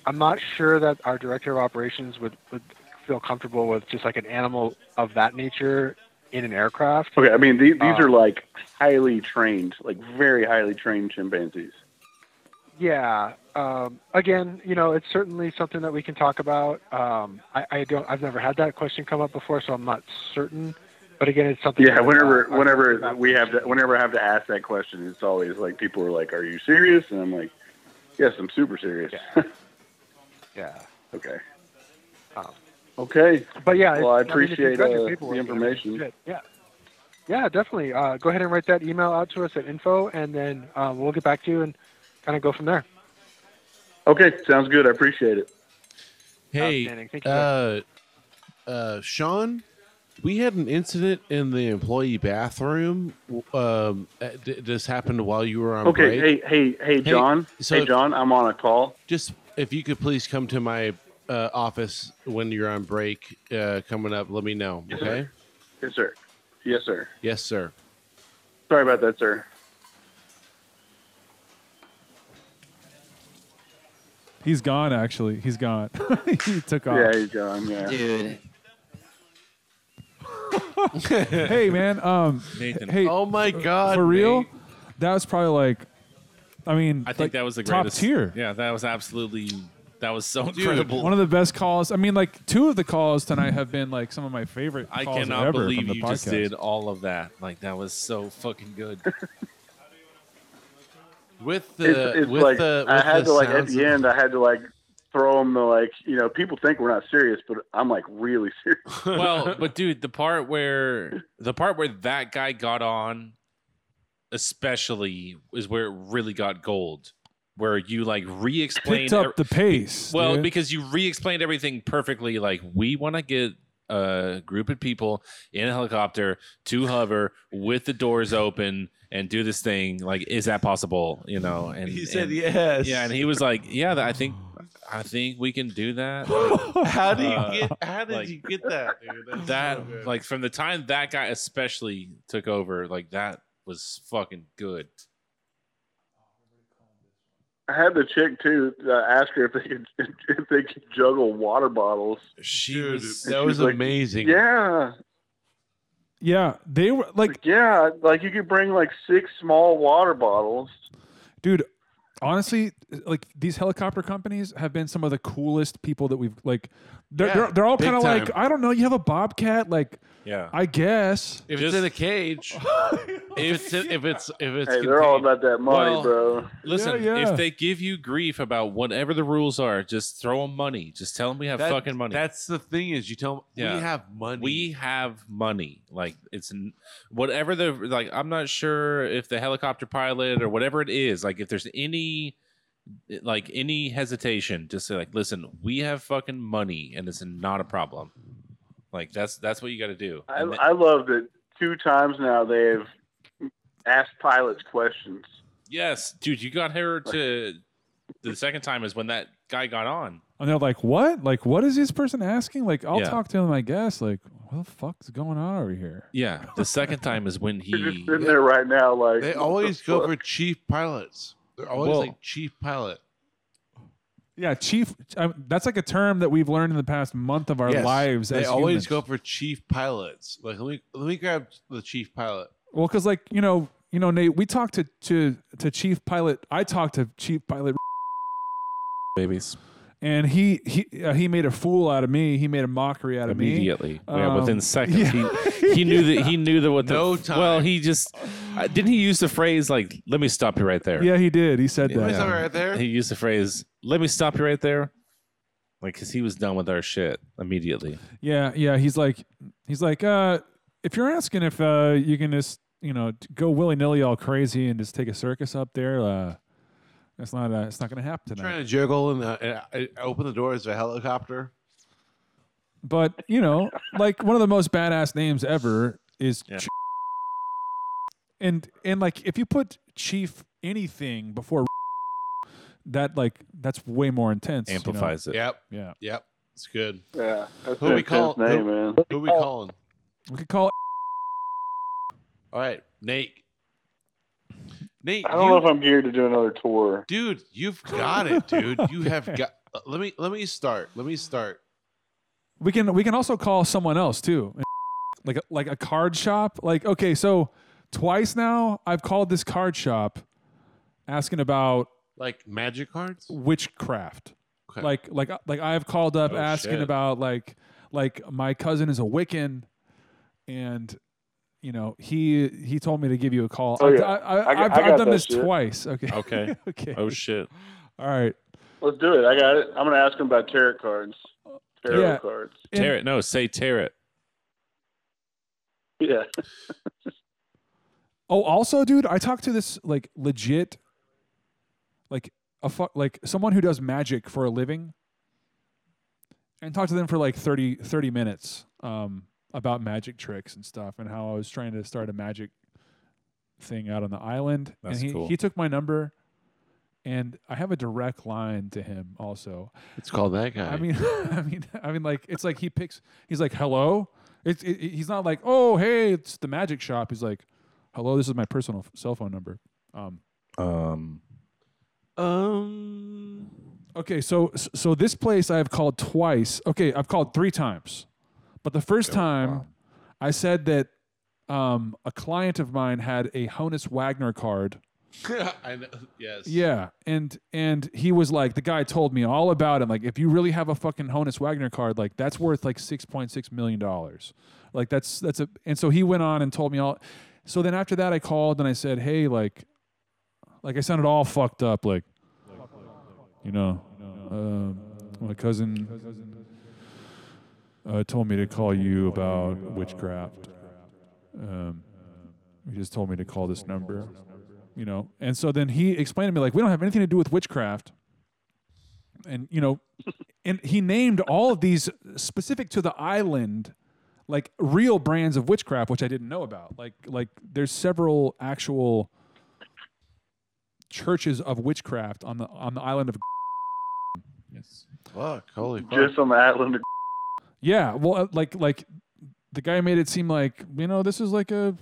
I'm not sure that our director of operations would, would feel comfortable with just like an animal of that nature in an aircraft. Okay, I mean these, these Uh, are like highly trained, like very highly trained chimpanzees. Yeah. Um, again, you know, it's certainly something that we can talk about. Um, I, I don't. I've never had that question come up before, so I'm not certain. But again, it's something. Yeah, that, whenever uh, whenever we have to whenever I have to ask that question, it's always like people are like, "Are you serious?" And I'm like, "Yes, I'm super serious." Yeah. okay. Um, Okay. But yeah, Well, I it's- mean, if you've appreciate got your uh, the information. Yeah. Yeah, definitely. Uh, go ahead and write that email out to us at info, and then uh, we'll get back to you and kind of go from there. Okay, sounds good. I appreciate it. Hey, Thank you, uh, uh, Sean, we had an incident in the employee bathroom. Um, uh, this happened while you were on break. Okay, break. hey, hey, hey, John. so hey, if- John. I'm on a call. Just if you could please come to my uh, office when you're on break uh, coming up, let me know. Yes, Okay. sir. Yes, sir. Yes, sir. Yes, sir. Sorry about that, sir. He's gone. Actually, he's gone. he took off. Yeah, he's gone. Yeah. Dude. hey man, um, Nathan. Hey, Oh my God, for real? Nate. That was probably like, I mean, I think like, that was the greatest top greatest tier. Yeah, that was absolutely that was so Dude, incredible. One of the best calls. I mean, like two of the calls tonight have been like some of my favorite. I calls cannot ever from believe the you just did all of that. Like that was so fucking good. With the it's, it's with like the I had the to like at the end. I had to like throw them the like you know people think we're not serious, but I'm like really serious. well, but dude, the part where the part where that guy got on, especially, is where it really got gold. Where you like re-explained Picked up ev- the pace. Well, dude. because you re-explained everything perfectly. Like we want to get a group of people in a helicopter to hover with the doors open and do this thing. Like, is that possible? You know? And He said and- yes. Yeah, and he was like, "Yeah, I think, I think we can do that. How do you Uh, get? How did like- you get that, dude? That's that so like from the time that guy especially took over, like that was fucking good. I had the chick too uh, ask her if they could if they could juggle water bottles. She Dude, was that She's was like, amazing. Yeah, Yeah, they were like, yeah, like you could bring like six small water bottles. dude. Honestly, like these helicopter companies have been some of the coolest people that we've like. They're Yeah, they're, they're all kind of like. I don't know. You have a bobcat, like Yeah. I guess. If Just- it's in a cage, if it's if it's if it's Hey, they're all about that money, Well, bro. Listen, Yeah, yeah. if they give you grief about whatever the rules are, just throw them money. Just tell them we have that- fucking money. That's the thing is you tell 'em, Yeah. we have money. we have money. Like it's whatever the like. I'm not sure if the helicopter pilot or whatever it is. Like if there's any like any hesitation, just say like, listen, we have fucking money, and it's not a problem. Like that's that's what you got to do. I, then- I love that two times now they've asked pilots questions. yes, dude, you got her to. The second time is when that guy got on. And they're like, what? Like, what is this person asking? Like, I'll Yeah. talk to him, I guess. Like, what the fuck's going on over here? Yeah, the second time is when They're just he. sitting there right now, like They what always the go fuck? for chief pilots. They're always Well- like chief pilot. Yeah, chief. Um, that's like a term that we've learned in the past month of our Yes, lives. They as always humans. go for chief pilots. Like let me let me grab the chief pilot. Well, because like you know, you know, Nate, we talked to to to Chief Pilot. I talked to Chief Pilot, babies and he he uh, he made a fool out of me. He made a mockery out of me immediately. yeah, within Um, seconds, yeah. he he knew that he knew that what the No time. well he just uh, didn't he use the phrase like let me stop you right there. Yeah, he did. He said Yeah. that. Is that right there? He used the phrase let me stop you right there, like because he was done with our shit immediately. Yeah, yeah. He's like, he's like, uh, if you're asking if uh, you can just, you know, go willy nilly all crazy and just take a circus up there, uh, that's not, uh, it's not going to happen tonight. Trying to juggle and, uh, and I I open the doors of a helicopter. But you know, like one of the most badass names ever is, Yeah. Ch- and and like if you put Chief anything before that, like that's way more intense. you know? Amplifies it. Yep. Yeah, Yep. It's good. Yeah, that's Who we call- intense name, who- man. Who we calling? we could call it. All right, Nate. Nate, I don't you- know if I'm geared to do another tour. dude, you've got it, dude. You have got. uh, Let me let me start. Let me start. We can we can also call someone else too, like a, like a card shop. Like okay, so twice now I've called this card shop, asking about Like magic cards. witchcraft. Okay. Like like like I've called up Oh, asking shit. about like like my cousin is a Wiccan, and you know he he told me to give you a call. Oh, I've, yeah. I, I, I got- I've, I I've done this shit. twice. Okay. Okay. okay. Oh shit. All right. Let's do it. I got it. I'm gonna ask him about tarot cards. Tarot Yeah. cards. Tarot. No, say tarot. Yeah. Oh, also, dude, I talked to this like legit, like a fu- like someone who does magic for a living, and talked to them for like 30, 30 minutes um, about magic tricks and stuff, and how I was trying to start a magic thing out on the island. That's and he, cool. he took my number, and I have a direct line to him also. It's called that guy. I mean, I mean, I mean, like it's like he picks. He's like, "Hello." It's it, it- he's not like, "Oh, hey, it's the magic shop." He's like, "Hello, this is my personal f- cell phone number." Um, Um. um. okay, so so this place I've called twice. Okay, I've called three times, but the first time I said that um, a client of mine had a Honus Wagner card. I know. Yes. Yeah, and and he was like, the guy told me all about him. Like, if you really have a fucking Honus Wagner card, like that's worth like six point six million dollars. Like that's that's a. And so he went on and told me all. So then after that, I called and I said, hey, like, like I sounded all fucked up, like, you know, um, my cousin uh, told me to call you about witchcraft. Um, he just told me to call this number you know and so then he explained to me like we don't have anything to do with witchcraft and you know and he named all of these specific to the island like real brands of witchcraft which i didn't know about like like there's several actual churches of witchcraft on the on the island of Yes. Fuck, holy fuck. Just on the Outlander. Yeah, well, uh, like like the guy made it seem like you know this is like a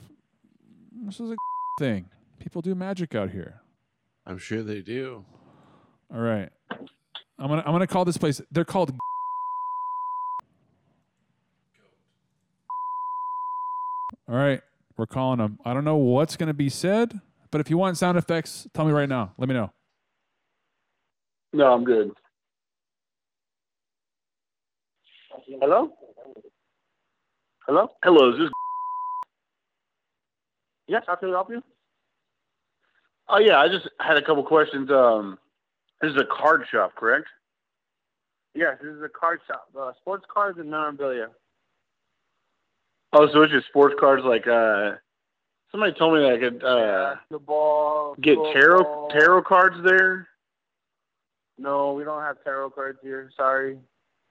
this is a thing. People do magic out here. I'm sure they do. All right, I'm gonna I'm gonna call this place. They're called. All right, we're calling them. I don't know what's gonna be said, but if you want sound effects, tell me right now. Let me know. No, I'm good. Hello? Hello? Hello, is this? Yes, how can I help you? Oh yeah, I just had a couple questions. Um, this is a card shop, correct? Yes, this is a card shop. Uh, sports cards and memorabilia. Oh, so it's just sports cards. Like, uh, somebody told me that I could uh, The ball. get tarot tarot cards there. No, we don't have tarot cards here. Sorry.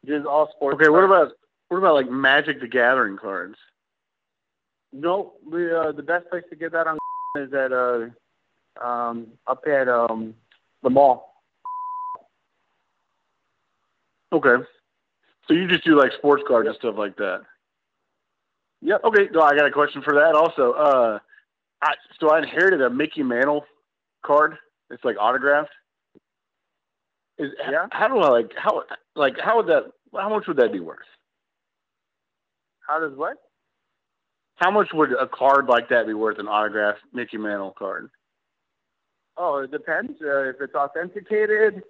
Just all sports Okay, what about what about like Magic the Gathering cards? No, we uh, the best place to get that on is at uh um up at um the mall. Okay, so you just do like sports cards and stuff like that. Yeah. Okay, no, I got a question for that also. Uh, I, so I inherited a Mickey Mantle card. It's like autographed. Is yeah. How do I like how like how would that how much would that be worth? How does what? How much would a card like that be worth? An autographed Mickey Mantle card? Oh, it depends. Uh, if it's authenticated,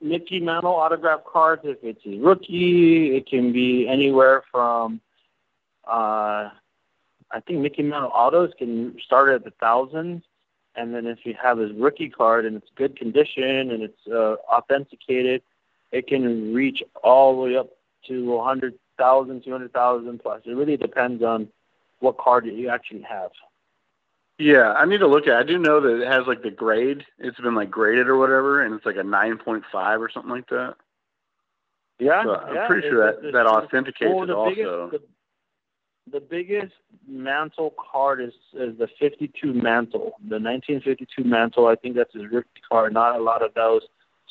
Mickey Mantle autograph cards. If it's a rookie, it can be anywhere from, uh, I think Mickey Mantle autos can start at the thousands, and then if you have his rookie card and it's good condition and it's uh, authenticated, it can reach all the way up to a hundred thousand, two hundred thousand plus. It really depends on what card that you actually have. Yeah, I need to look at. it. I do know that it has like the grade. It's been like graded or whatever, and it's like a nine point five or something like that. Yeah, So I'm yeah, pretty sure that that authenticates well, it also. biggest- the, the biggest mantle card is, is the 52 mantle, the 1952 mantle. I think that's his rookie card. Not a lot of those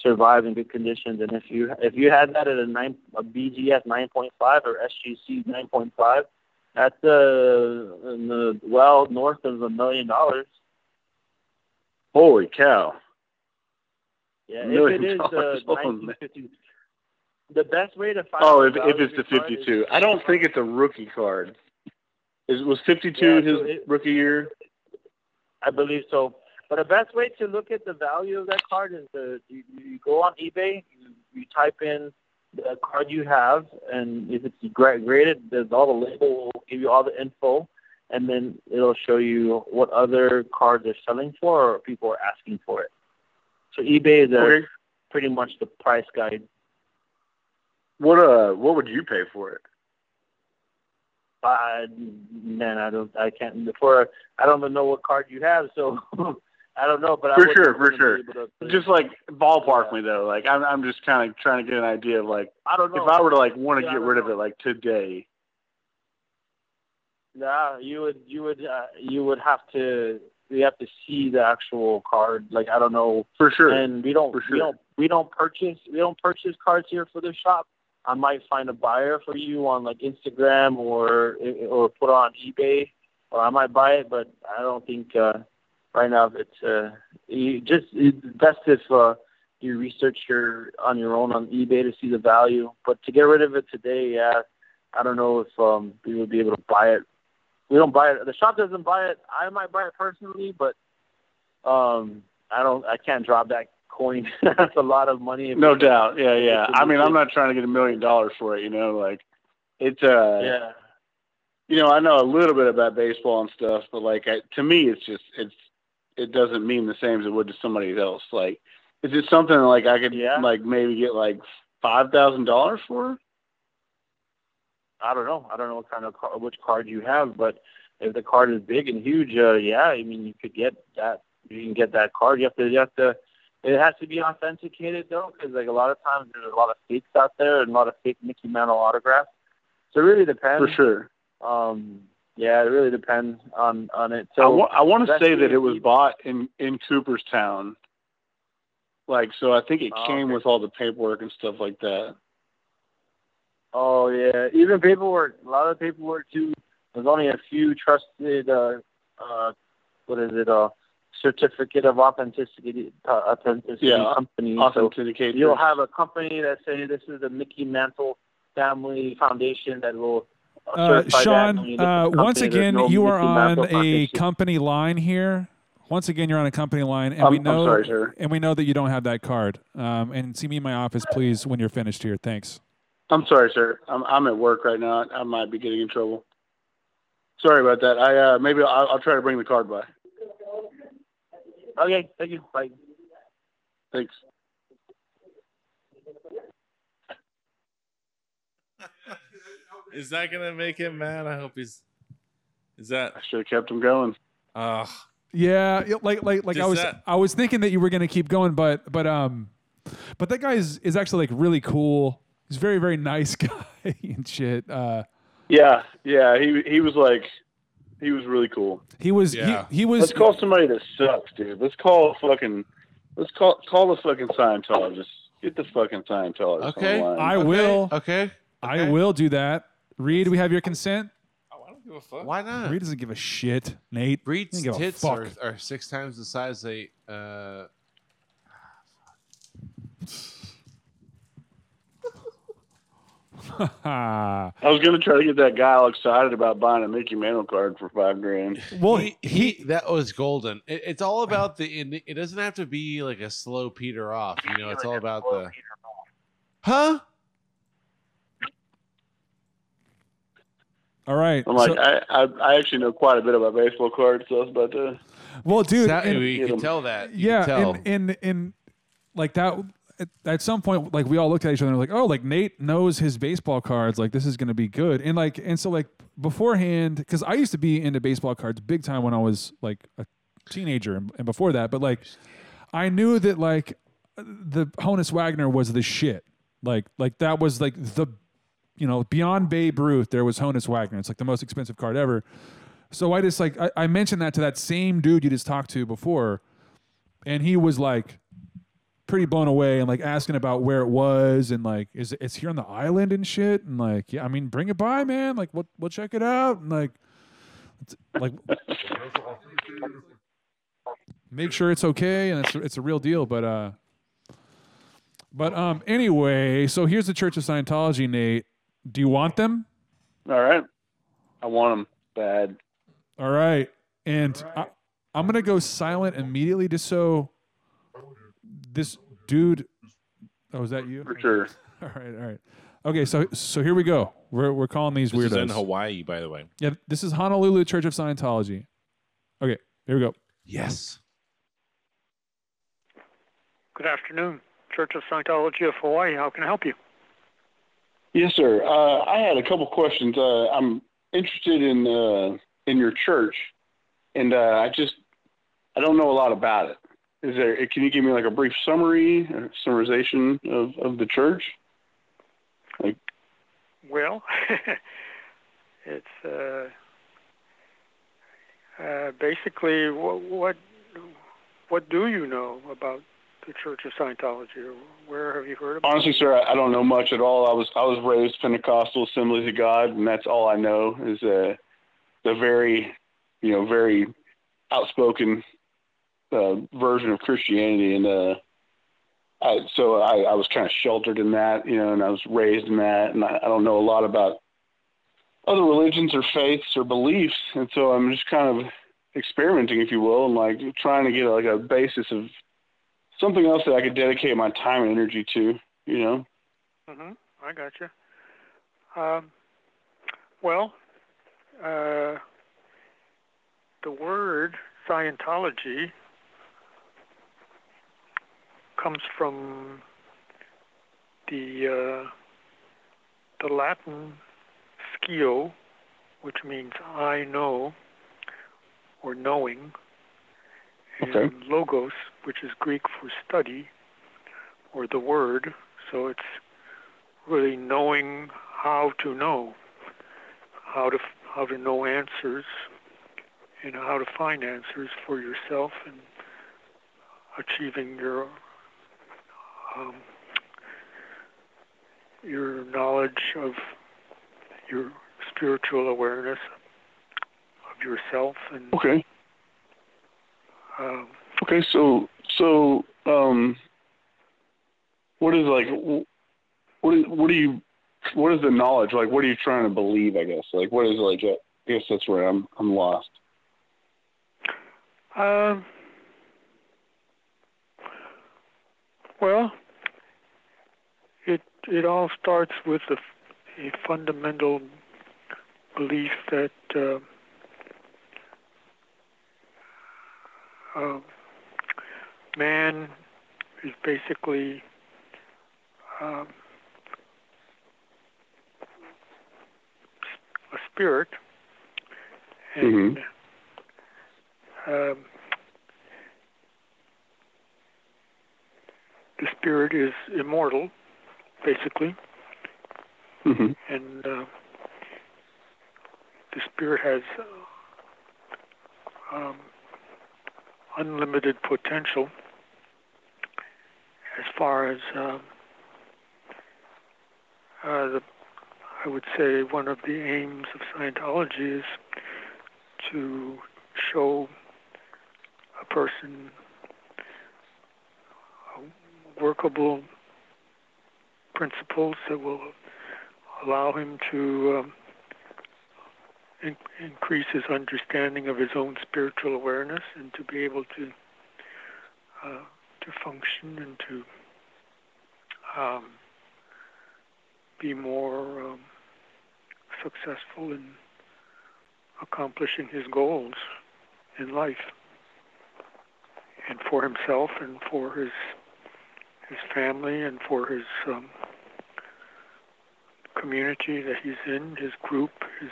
survive in good conditions. And if you if you had that at a nine a BGS 9.5 or SGC 9.5, that's uh in the well north of a million dollars. Holy cow! Yeah, if it is uh. Oh, the best way to find Oh, if if it's the your card is- fifty-two, I don't think it's a rookie card. Is was fifty-two Yeah, his it- rookie year? I believe so. But the best way to look at the value of that card is the you, you go on eBay, you, you type in the card you have, and if it's graded, there's all the label will give you all the info, and then it'll show you what other cards are selling for or people are asking for it. So eBay is a, Okay. pretty much the price guide. What uh, what would you pay for it? I, man, I don't, I can't. Before I don't even know what card you have, so I don't know. But I For sure, for sure. to- Just like ballpark me though. Like I'm I'm just kind of trying to get an idea of like I don't know. if I were to like want to Yeah, get rid of it like today. Nah, you would you would uh, you would have to you have to see the actual card. Like I don't know. For sure. And we don't For we sure. don't we don't purchase we don't purchase cards here for the shop. I might find a buyer for you on like Instagram or or put on eBay, or I might buy it. But I don't think uh, right now it's uh, you just it's best if uh, you research your on your own on eBay to see the value. But to get rid of it today, yeah, I don't know if um, we would be able to buy it. We don't buy it. The shop doesn't buy it. I might buy it personally, but um, I don't. I can't drop that coin. That's a lot of money. No doubt. Yeah, yeah. I mean, I'm not trying to get a million dollars for it. You know, like it's uh. Yeah. You know, I know a little bit about baseball and stuff, but like I, to me, it's just it's it doesn't mean the same as it would to somebody else. Like, is it something like I could like maybe get like five thousand dollars for? I don't know. I don't know what kind of car, which card you have, but if the card is big and huge, uh, yeah, I mean you could get that. You can get that card. You have to. You have to. It has to be authenticated though, because like a lot of times there's a lot of fakes out there and a lot of fake Mickey Mantle autographs. So it really depends. For sure. Um, yeah, it really depends on on it. I So wa- I want to say that it was bought in in Cooperstown. Like, so I think it Oh, came okay. with all the paperwork and stuff like that. Oh yeah, even paperwork. A lot of paperwork too. There's only a few trusted. Uh, uh, what is it? Uh, certificate of authenticity. Uh, authenticity Yeah, company. authenticators. So you'll have a company that say this is the Mickey Mantle Family Foundation that will. Uh, Uh, certify that. Sean, When you look uh, once again, no you are Mickey on Mantle a Foundation. company line here. Once again, you're on a company line, and I'm- we know, sorry, sir. and we know that you don't have that card. Um, and see me in my office, please, when you're finished here. Thanks. I'm sorry, sir. I'm I'm at work right now. I might be getting in trouble. Sorry about that. I uh, maybe I'll, I'll try to bring the card by. Okay, thank you. Bye. Thanks. Is that gonna make him mad? I hope he's. Is that? I should have kept him going. Uh, Yeah, yeah, like like like I was that- I was thinking that you were gonna keep going, but but um, but that guy is is actually like really cool. He's a very very nice guy and shit. Uh, Yeah, yeah. He he was like, he was really cool. he was Yeah. he, he was Let's call somebody that sucks, dude. Let's call a fucking. Let's call call the fucking Scientologist. Get the fucking Scientologist. Okay. On the line. I will. Okay. I will do that. Reed, do we have your consent? Why not? Reed doesn't give a shit. Nate, Breed's He doesn't give a tits fuck. are, are six times the size they. Uh, I was gonna try to get that guy all excited about buying a Mickey Mantle card for five grand. well, he, he that was golden. It, it's all about the. It, it doesn't have to be like a slow peter off. You know, it's all about the. Huh? All right. I'm like, so- I, I I actually know quite a bit about baseball cards, so I was about to. well, dude, That- and- you can tell that. You yeah, can tell. in in in like that. At, some point, like we all looked at each other and were like, "Oh, like Nate knows his baseball cards. Like this is going to be good." And like, and so like beforehand, because I used to be into baseball cards big time when I was like a teenager and, and before that. But like, I knew that like the Honus Wagner was the shit. Like like that was like the you know beyond Babe Ruth. There was Honus Wagner. It's like the most expensive card ever. So I just like I, I mentioned that to that same dude you just talked to before, and he was like pretty blown away and like asking about where it was and like is it, it's here on the island and shit? And like yeah I mean bring it by man. Like we'll we'll check it out. And like like make sure it's okay and it's it's a real deal. But uh but um anyway so here's the Church of Scientology Nate. Do you want them? All right, I want them bad. All right. And I, I'm going to go silent immediately just so this dude. Oh, is that you? For sure. All right. All right. Okay. So, so here we go. We're, we're calling these this weirdos. is in Hawaii, by the way. Yeah. This is Honolulu Church of Scientology. Okay. Here we go. Yes. Good afternoon, Church of Scientology of Hawaii. How can I help you? Yes, sir. Uh, I had a couple questions. Uh, I'm interested in uh, in your church, and uh, I just I don't know a lot about it. Is there? Can you give me like a brief summary, or summarization of, of the church? Like, Well, it's uh, uh, basically what, what what do you know about the Church of Scientology? Or where have you heard about? honestly, sir, I, I don't know much at all. I was I was raised Pentecostal Assemblies of God, and that's all I know is uh, the very, you know, very outspoken uh, version of Christianity, and uh, I, so I, I was kind of sheltered in that, you know, and I was raised in that, and I, I don't know a lot about other religions or faiths or beliefs, and so I'm just kind of experimenting, if you will, and like trying to get like a basis of something else that I could dedicate my time and energy to, you know. hmm I got you. Um, well, uh, the word Scientology comes from the uh, the Latin "scio," which means "I know" or "knowing," and Okay. "logos," which is Greek for "study" or "the word." So it's really knowing how to know, how to how to know answers, and how to find answers for yourself and achieving your um, your knowledge of your spiritual awareness of yourself and Okay. um, Okay. So so um, what is like wh- what is what do you what is the knowledge like? What are you trying to believe? I guess like what is like? I guess that's where I'm I'm lost. Um, well, it all starts with a, a fundamental belief that uh, uh, man is basically um, a spirit, and um, the spirit is immortal, basically, Mm-hmm. and uh, the spirit has uh, um, unlimited potential as far as uh, uh, the, I would say one of the aims of Scientology is to show a person workable principles that will allow him to um, in- increase his understanding of his own spiritual awareness and to be able to uh, to function and to um, be more um, successful in accomplishing his goals in life and for himself and for his his family and for his um, community that he's in, his group, his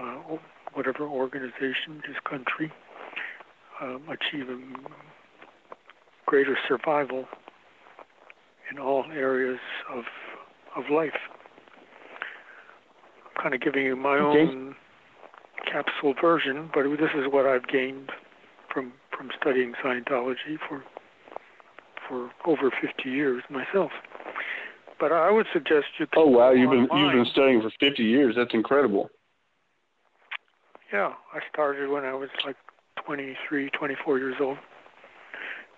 uh, whatever organization, his country, um, achieving greater survival in all areas of of life. I'm kind of giving you my Okay. own capsule version, but this is what I've gained from from studying Scientology for for over 50 years myself. But I would suggest you. Oh wow, you've been online. you've been studying for 50 years. That's incredible. Yeah, I started when I was like 23, 24 years old,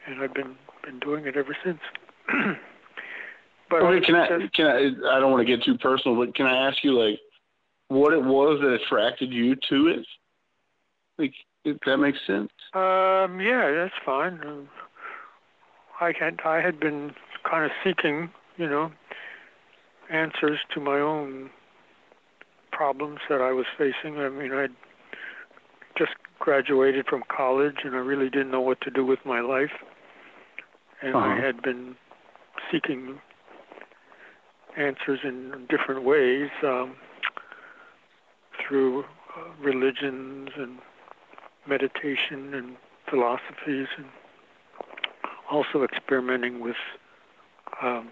and I've been been doing it ever since. but okay, would can I can I? I don't want to get too personal, but can I ask you like what it was that attracted you to it? Like, if that makes sense. Um, yeah, that's fine. I had I had been kind of seeking, you know, answers to my own problems that I was facing. I mean, I'd just graduated from college, and I really didn't know what to do with my life. And I Uh-huh. had been seeking answers in different ways um, through uh, religions and meditation and philosophies, and also experimenting with um,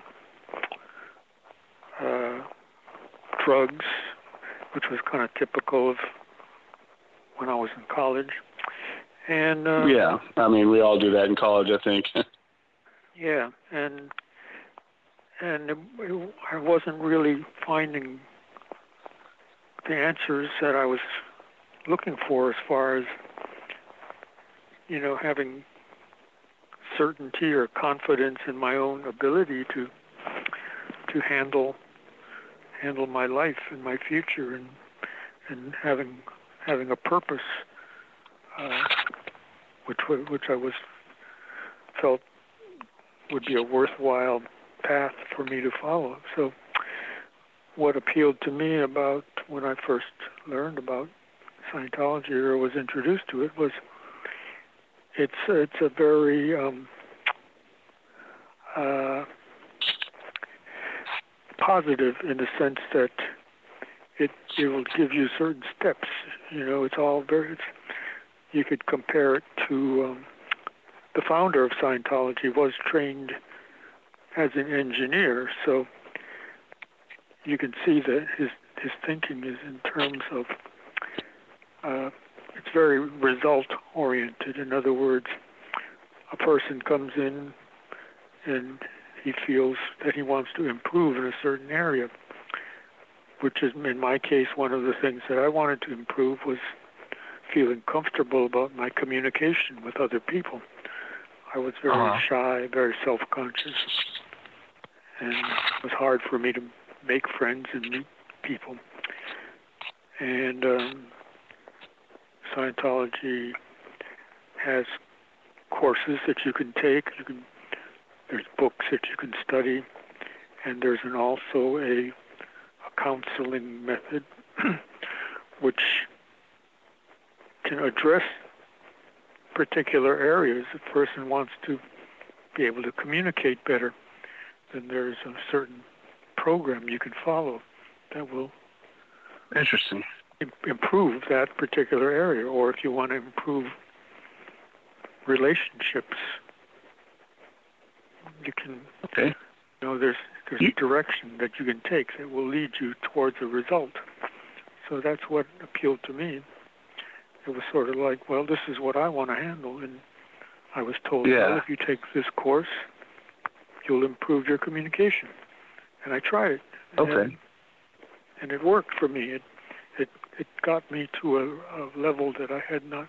uh, drugs, which was kind of typical of when I was in college. And uh, yeah, I mean we all do that in college, I think. yeah, and and it, it, I wasn't really finding the answers that I was looking for as far as you know having certainty or confidence in my own ability to to handle handle my life and my future and and having having a purpose uh, which which I was felt would be a worthwhile path for me to follow. So what appealed to me about when I first learned about Scientology or was introduced to it was it's it's a very um, uh, positive in the sense that it it will give you certain steps. You know, it's all very. It's, you could compare it to um, the founder of Scientology was trained as an engineer, so you can see that his his thinking is in terms of uh, it's very result oriented. In other words, a person comes in and he feels that he wants to improve in a certain area. Which is, in my case, one of the things that I wanted to improve was feeling comfortable about my communication with other people. I was very Uh-huh. shy, very self-conscious, and it was hard for me to make friends and meet people. And um, Scientology has courses that you can take. You can there's books that you can study, and there's an also a, a counseling method which can address particular areas. If a person wants to be able to communicate better, then there's a certain program you can follow that will Interesting. im- improve that particular area. Or if you want to improve relationships, you can. Okay. You know, there's there's a direction that you can take that will lead you towards a result. So that's what appealed to me. It was sort of like, well, this is what I want to handle, and I was told, Yeah. well, if you take this course, you'll improve your communication. And I tried it. Okay. And, and it worked for me. It it it got me to a, a level that I had not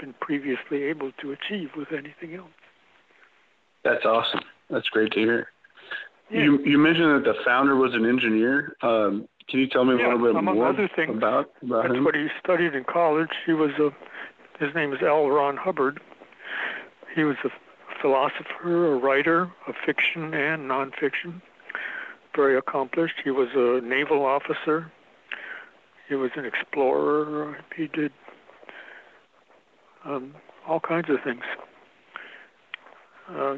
been previously able to achieve with anything else. That's awesome. That's great to hear. Yeah. You you mentioned that the founder was an engineer. Um, can you tell me Yeah, a little bit among more other things, about about That's him? what he studied in college. He was a his name is L. Ron Hubbard. He was a philosopher, a writer of fiction and nonfiction. Very accomplished. He was a naval officer. He was an explorer. He did um, all kinds of things. Uh,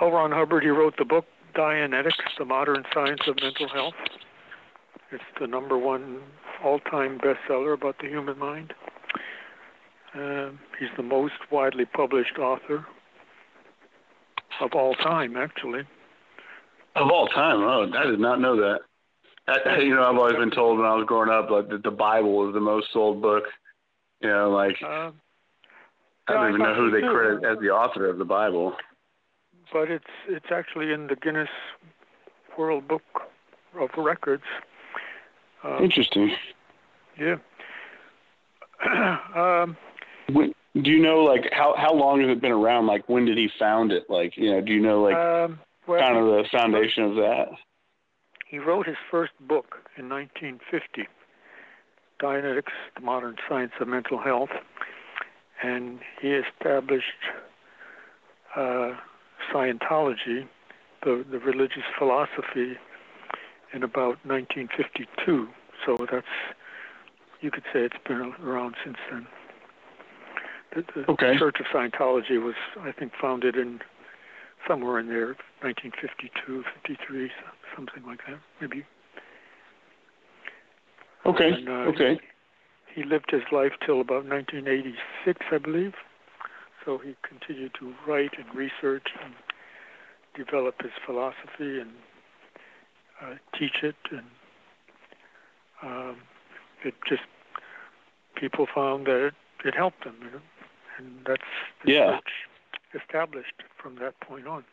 L. Ron Hubbard. He wrote the book Dianetics: The Modern Science of Mental Health. It's the number one all-time bestseller about the human mind. Um, he's the most widely published author of all time, actually. Of all time, oh, I did not know that. I, you know, I've always been told when I was growing up like that the Bible was the most sold book. You know, like Uh, I don't even know who they credit as the author of the Bible. but it's it's actually in the Guinness World Book of Records. Um, Interesting. Yeah. um, When, do you know like how how long has it been around? Like when did he found it? Like you know, do you know like um, well, kind of the foundation of that? He wrote his first book in 1950, Dianetics, the Modern Science of Mental Health, and he established uh, Scientology, the, the religious philosophy, in about 1952. So that's, you could say it's been around since then. The, the Okay. Church of Scientology was, I think, founded in somewhere in there, 1952, 53, something like that, maybe. Okay. And, uh, okay. He lived his life till about 1986, I believe. So he continued to write and research and develop his philosophy and uh, teach it. And um, it just people found that it, it helped them, you know? and that's the Yeah. church established from that point on.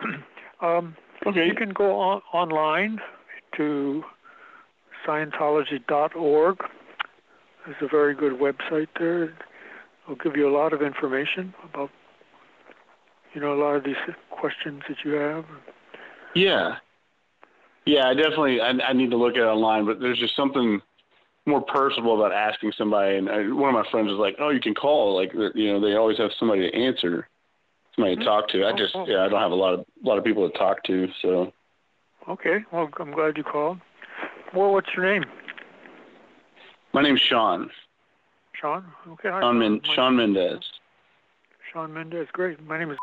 um, Okay. You can go on, online to Scientology.org. There's a very good website there. It'll give you a lot of information about, you know, a lot of these questions that you have. Yeah. Yeah, I definitely I, I need to look at it online, but there's just something more personal about asking somebody. And I, one of my friends was like, "Oh, you can call. Like, you know, they always have somebody to answer, somebody to mm-hmm. talk to." I oh, just, oh. yeah, I don't have a lot of a lot of people to talk to, so. Okay, well, I'm glad you called. Well, what's your name? My name's Sean. Sean? Okay. hi, Sean, Men- Sean Mendez. Sean Mendez. Great. My name is.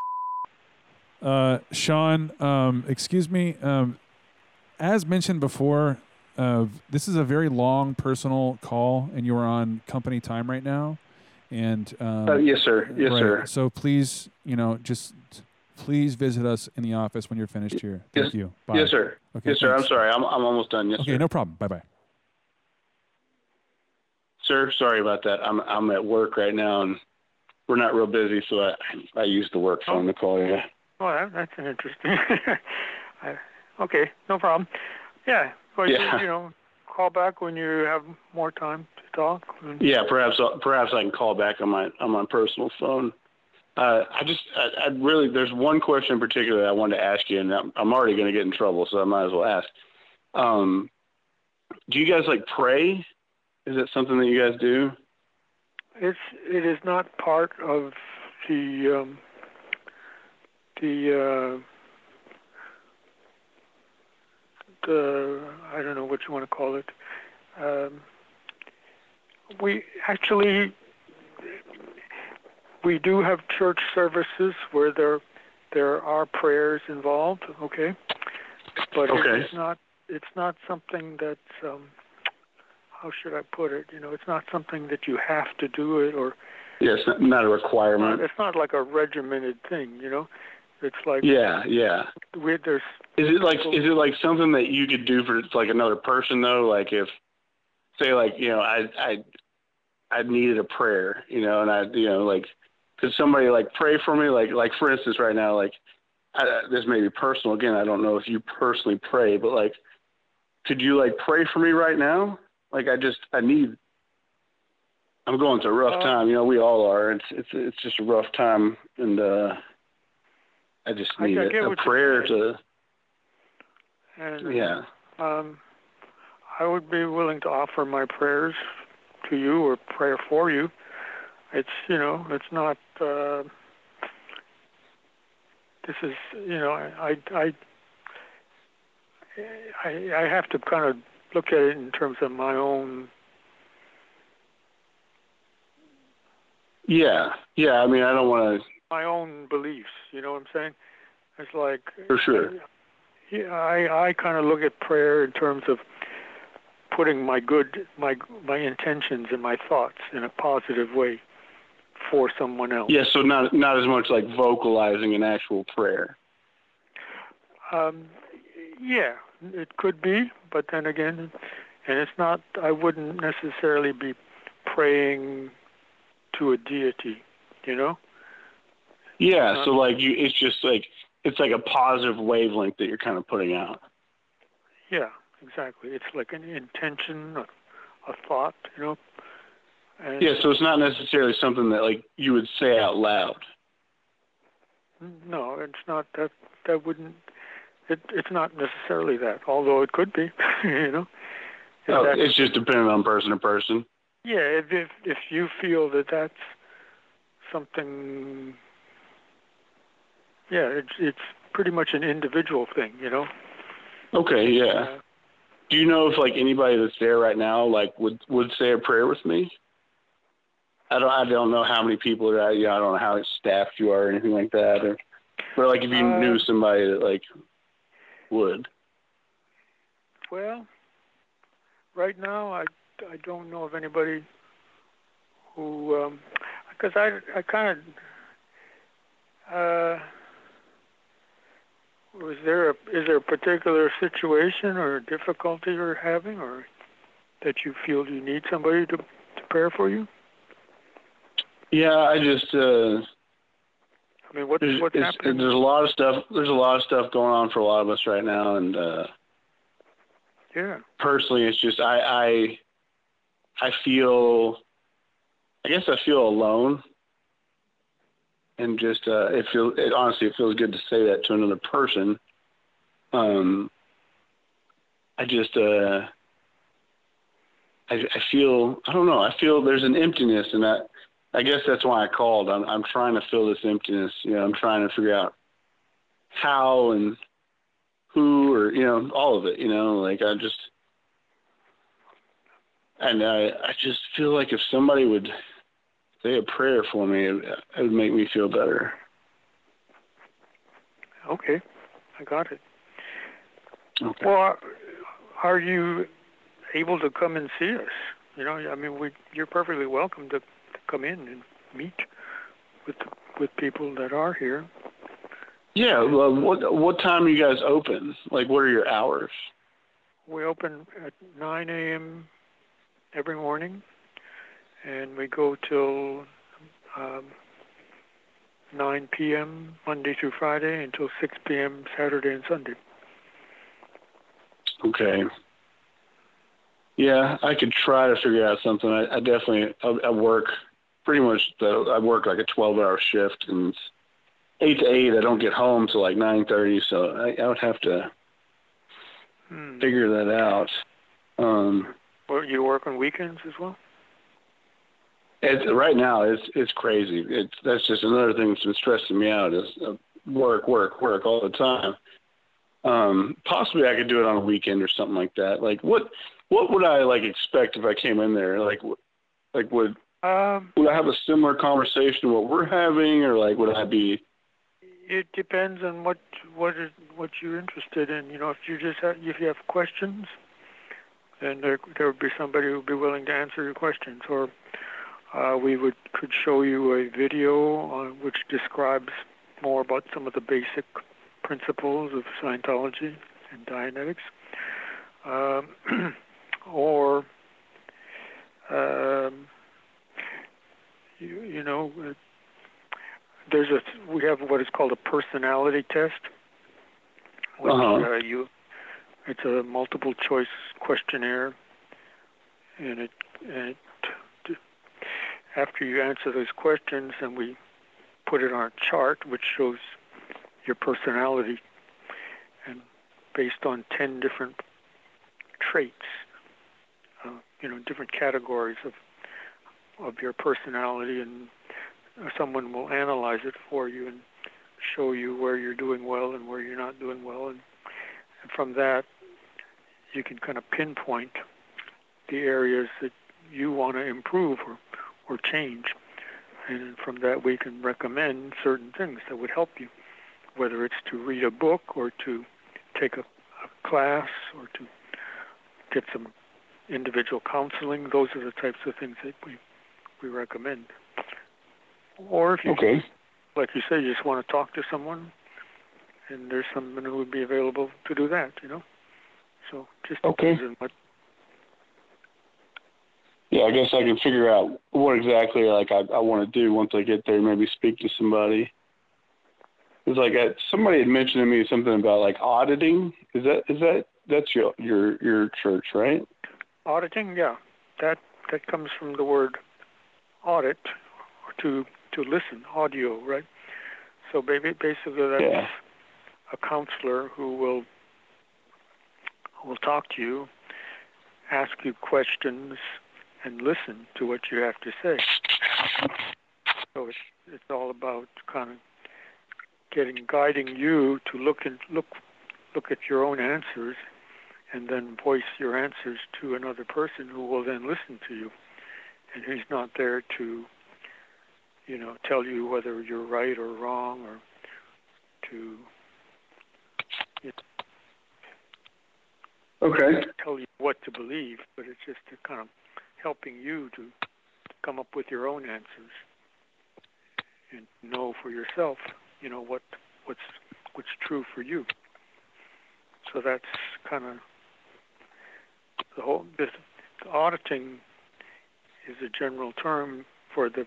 Uh, Sean, um, excuse me. Um, as mentioned before, uh, this is a very long personal call, and you are on company time right now. And um, Uh, yes, sir. Yes, right. sir. So please, you know, just please visit us in the office when you're finished here. Thank Yes- you. Bye. Yes, sir. Okay, yes, sir. I'm sorry. I'm I'm almost done. Yes, Okay, sir. no problem. Bye bye. Sir, sorry about that. I'm I'm at work right now, and we're not real busy, so I I use the work phone to call you. Oh, oh that, that's an interesting. I, okay, no problem. Yeah, well, Yeah. You, you know, call back when you have more time to talk. Yeah, perhaps perhaps I can call back on my on my personal phone. Uh, I just I, I really there's one question in particular that I wanted to ask you, and I'm, I'm already going to get in trouble, so I might as well ask. Um, do you guys like pray? Is it something that you guys do? It's it is not part of the um, the uh, the I don't know what you want to call it. Um, we actually we do have church services where there there are prayers involved. Okay, but Okay. it's not it's not something that's um, how should I put it? You know, it's not something that you have to do it or Yes, not, not a requirement. it's not like a regimented thing, you know. It's like Yeah, yeah. we there's Is it like is it like something that you could do for like another person though? Like if say like you know I I I needed a prayer, you know, and I you know like could somebody like pray for me? Like like for instance right now like I, this may be personal again. I don't know if you personally pray, but like could you like pray for me right now? Like I just I need I'm going through a rough Uh, time. You know, we all are. It's it's it's just a rough time, and uh I just I- I need get a, a prayer to and yeah. um I would be willing to offer my prayers to you or prayer for you. It's you know, it's not uh this is you know, I I I I have to kind of look at it in terms of my own Yeah, yeah. I mean, I don't want to. my own beliefs. You know what I'm saying? It's like For sure. Yeah, I I kind of look at prayer in terms of putting my good my my intentions and my thoughts in a positive way for someone else. Yeah, so not not as much like vocalizing an actual prayer. Um, yeah, it could be, but then again, and it's not. I wouldn't necessarily be praying to a deity. You know? Yeah, so like you, it's just like it's like a positive wavelength that you're kind of putting out. Yeah, exactly. It's like an intention, a, a thought. You know? And Yeah, so it's not necessarily something that like you would say out loud. No, it's not that. That wouldn't. It, it's not necessarily that, although it could be. you know. Oh, it's just dependent on person to person. yeah. If if if you feel that that's something. Yeah, it's it's pretty much an individual thing, you know. Okay, yeah. Do you know if like anybody that's there right now like would would say a prayer with me? I don't I don't know how many people are you know, I don't know how staffed you are or anything like that or but like if you Uh, knew somebody that like would. Well, right now I I don't know of anybody who um because I I kind of uh was there a is there a particular situation or difficulty you're having or that you feel you need somebody to to pray for you? Yeah, I just uh I mean, what, there's, what's happening? there's a lot of stuff there's a lot of stuff going on for a lot of us right now and uh Yeah. personally it's just I I I feel I guess I feel alone and just uh it feels it honestly it feels good to say that to another person um I just uh I I feel I don't know I feel there's an emptiness and that I guess that's why I called I'm I'm trying to fill this emptiness you know I'm trying to figure out how and who or you know all of it you know like I just and I I just feel like if somebody would say a prayer for me it, it would make me feel better Okay, I got it. Okay. Well, are, you able to come and see us? You know, I mean, we you're perfectly welcome to come in and meet with with people that are here. yeah well, what what time are you guys open like what are your hours We open at 9 a.m. every morning, and we go till um, 9 p.m. Monday through Friday until 6 p.m. Saturday and Sunday. Okay. Yeah, I could try to figure out something. I, I definitely I, I work pretty much. The, I work like a twelve-hour shift, and eight to eight. I don't get home till like nine thirty, so I, I would have to Hmm. figure that out. Um, Well, you work on weekends as well? it's, right now, it's it's crazy. It's that's just another thing that's been stressing me out is uh, work, work, work all the time. Um, possibly I could do it on a weekend or something like that. Like what what would I like expect if I came in there? Like like would Um, would I have a similar conversation to what we're having, or like would I be? it depends on what what is, what you're interested in. You know, if you just have, if you have questions, then there there would be somebody who would be willing to answer your questions, or uh, we would could show you a video which describes more about some of the basic principles of Scientology and Dianetics, um, or um, you, you know. There's a we have what is called a personality test which Uh-huh. uh, you it's a multiple choice questionnaire and it and it after you answer those questions and we put it on a chart which shows your personality and based on 10 different traits uh, you know different categories of of your personality and someone will analyze it for you and show you where you're doing well and where you're not doing well. And, and from that you can kind of pinpoint the areas that you want to improve or, or change. And from that we can recommend certain things that would help you whether it's to read a book or to take a, a class or to get some individual counseling. Those are the types of things that we we recommend or if you Okay. like you say, you just want to talk to someone, and there's someone who would be available to do that, you know. So just Okay. what. Yeah, I guess I can figure out what exactly like I, I want to do once I get there. Maybe speak to somebody. It's like I, somebody had mentioned to me something about like auditing. Is that is that that's your your your church, right? Auditing, yeah, that that comes from the word audit, or to to listen, audio, right? So baby, basically that's Yeah. a counselor who will who will talk to you, ask you questions, and listen to what you have to say. So it's it's all about kind of getting guiding you to look and look look at your own answers and then voice your answers to another person who will then listen to you and who's not there to you know tell you whether you're right or wrong or to you know, Okay. tell you what to believe but it's just to kind of helping you to come up with your own answers and know for yourself you know what what's what's true for you so that's kind of the whole this the auditing is a general term for the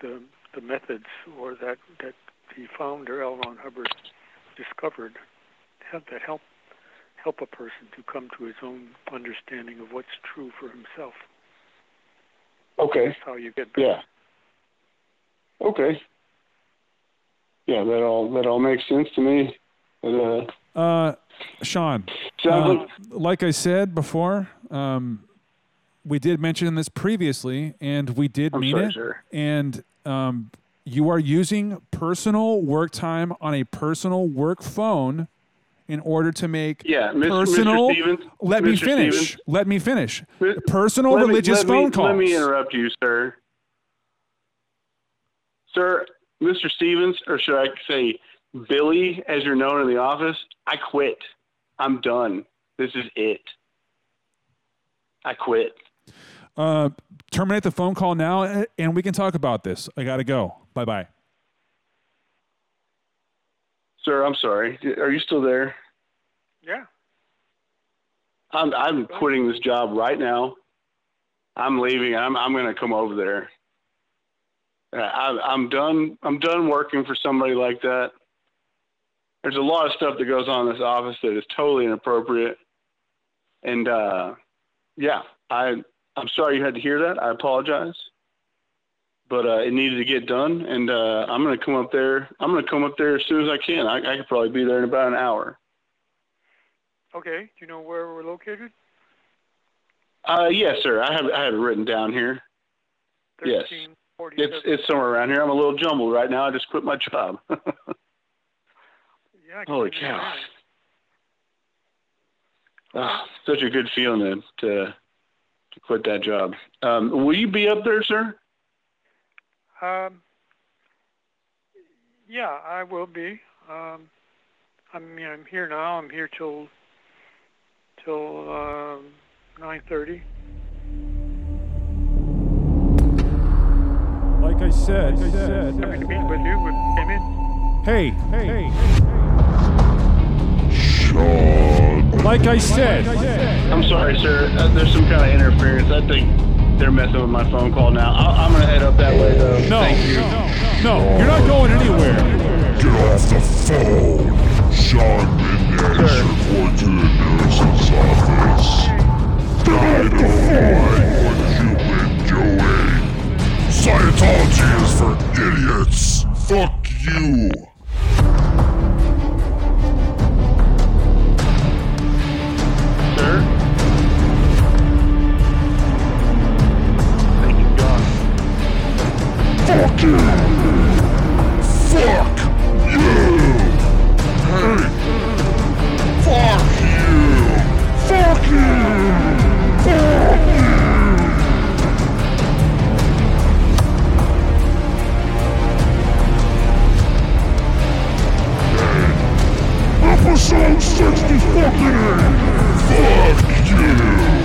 the the methods or that that the founder L. Ron Hubbard discovered have, that help help a person to come to his own understanding of what's true for himself. Okay. That's how you get better. Yeah. Okay. Yeah, that all that all makes sense to me. But, uh, Uh, Sean, uh, like I said before, um, we did mention this previously, and we did I'm mean it. And um, you are using personal work time on a personal work phone in order to make Yeah, Mr. Mr. personal. Stevens, let me Mr. finish. Stevens. Let me finish. Personal let religious me- phone calls. Let me interrupt you, sir. Sir, Mr. Stevens, or should I say Billy, as you're known in the office, I quit. I'm done. This is it. I quit. Uh, terminate the phone call now, and we can talk about this. I gotta go. Bye bye. Sir, I'm sorry. Are you still there? Yeah. I'm I'm quitting this job right now. I'm leaving. I'm I'm going to come over there. I, I'm done. I'm done working for somebody like that. There's a lot of stuff that goes on in this office that is totally inappropriate, and uh, yeah, I I'm sorry you had to hear that. I apologize, but uh, it needed to get done, and uh, I'm gonna come up there. I'm gonna come up there as soon as I can. I, I could probably be there in about an hour. Okay. Do you know where we're located? Uh, yes, sir. I have I have it written down here. Yes, it's it's somewhere around here. I'm a little jumbled right now. I just quit my job. Yeah. Holy cow! Ah, such a good feeling to to, to quit that job. Um, will you be up there, sir? Um, yeah, I will be. Um, I mean, I'm here now. I'm here till till um, nine thirty. Like I said, like I said. Happy to meet with you. When you came in. Hey, hey. Like I said. I'm sorry, sir. Uh, there's some kind of interference. I think they're messing with my phone call now. I- I'm gonna head up that way though. No, Thank you. No, you're not going anywhere. Get off the phone! Sean Mendez, report to the nurse's office. I don't like what you've been doing. Scientology is for idiots. Fuck you. Fuck you. Fuck you. Hey. Fuck you. Fuck you. Fuck. Episode 60 fucking eight. Fuck you.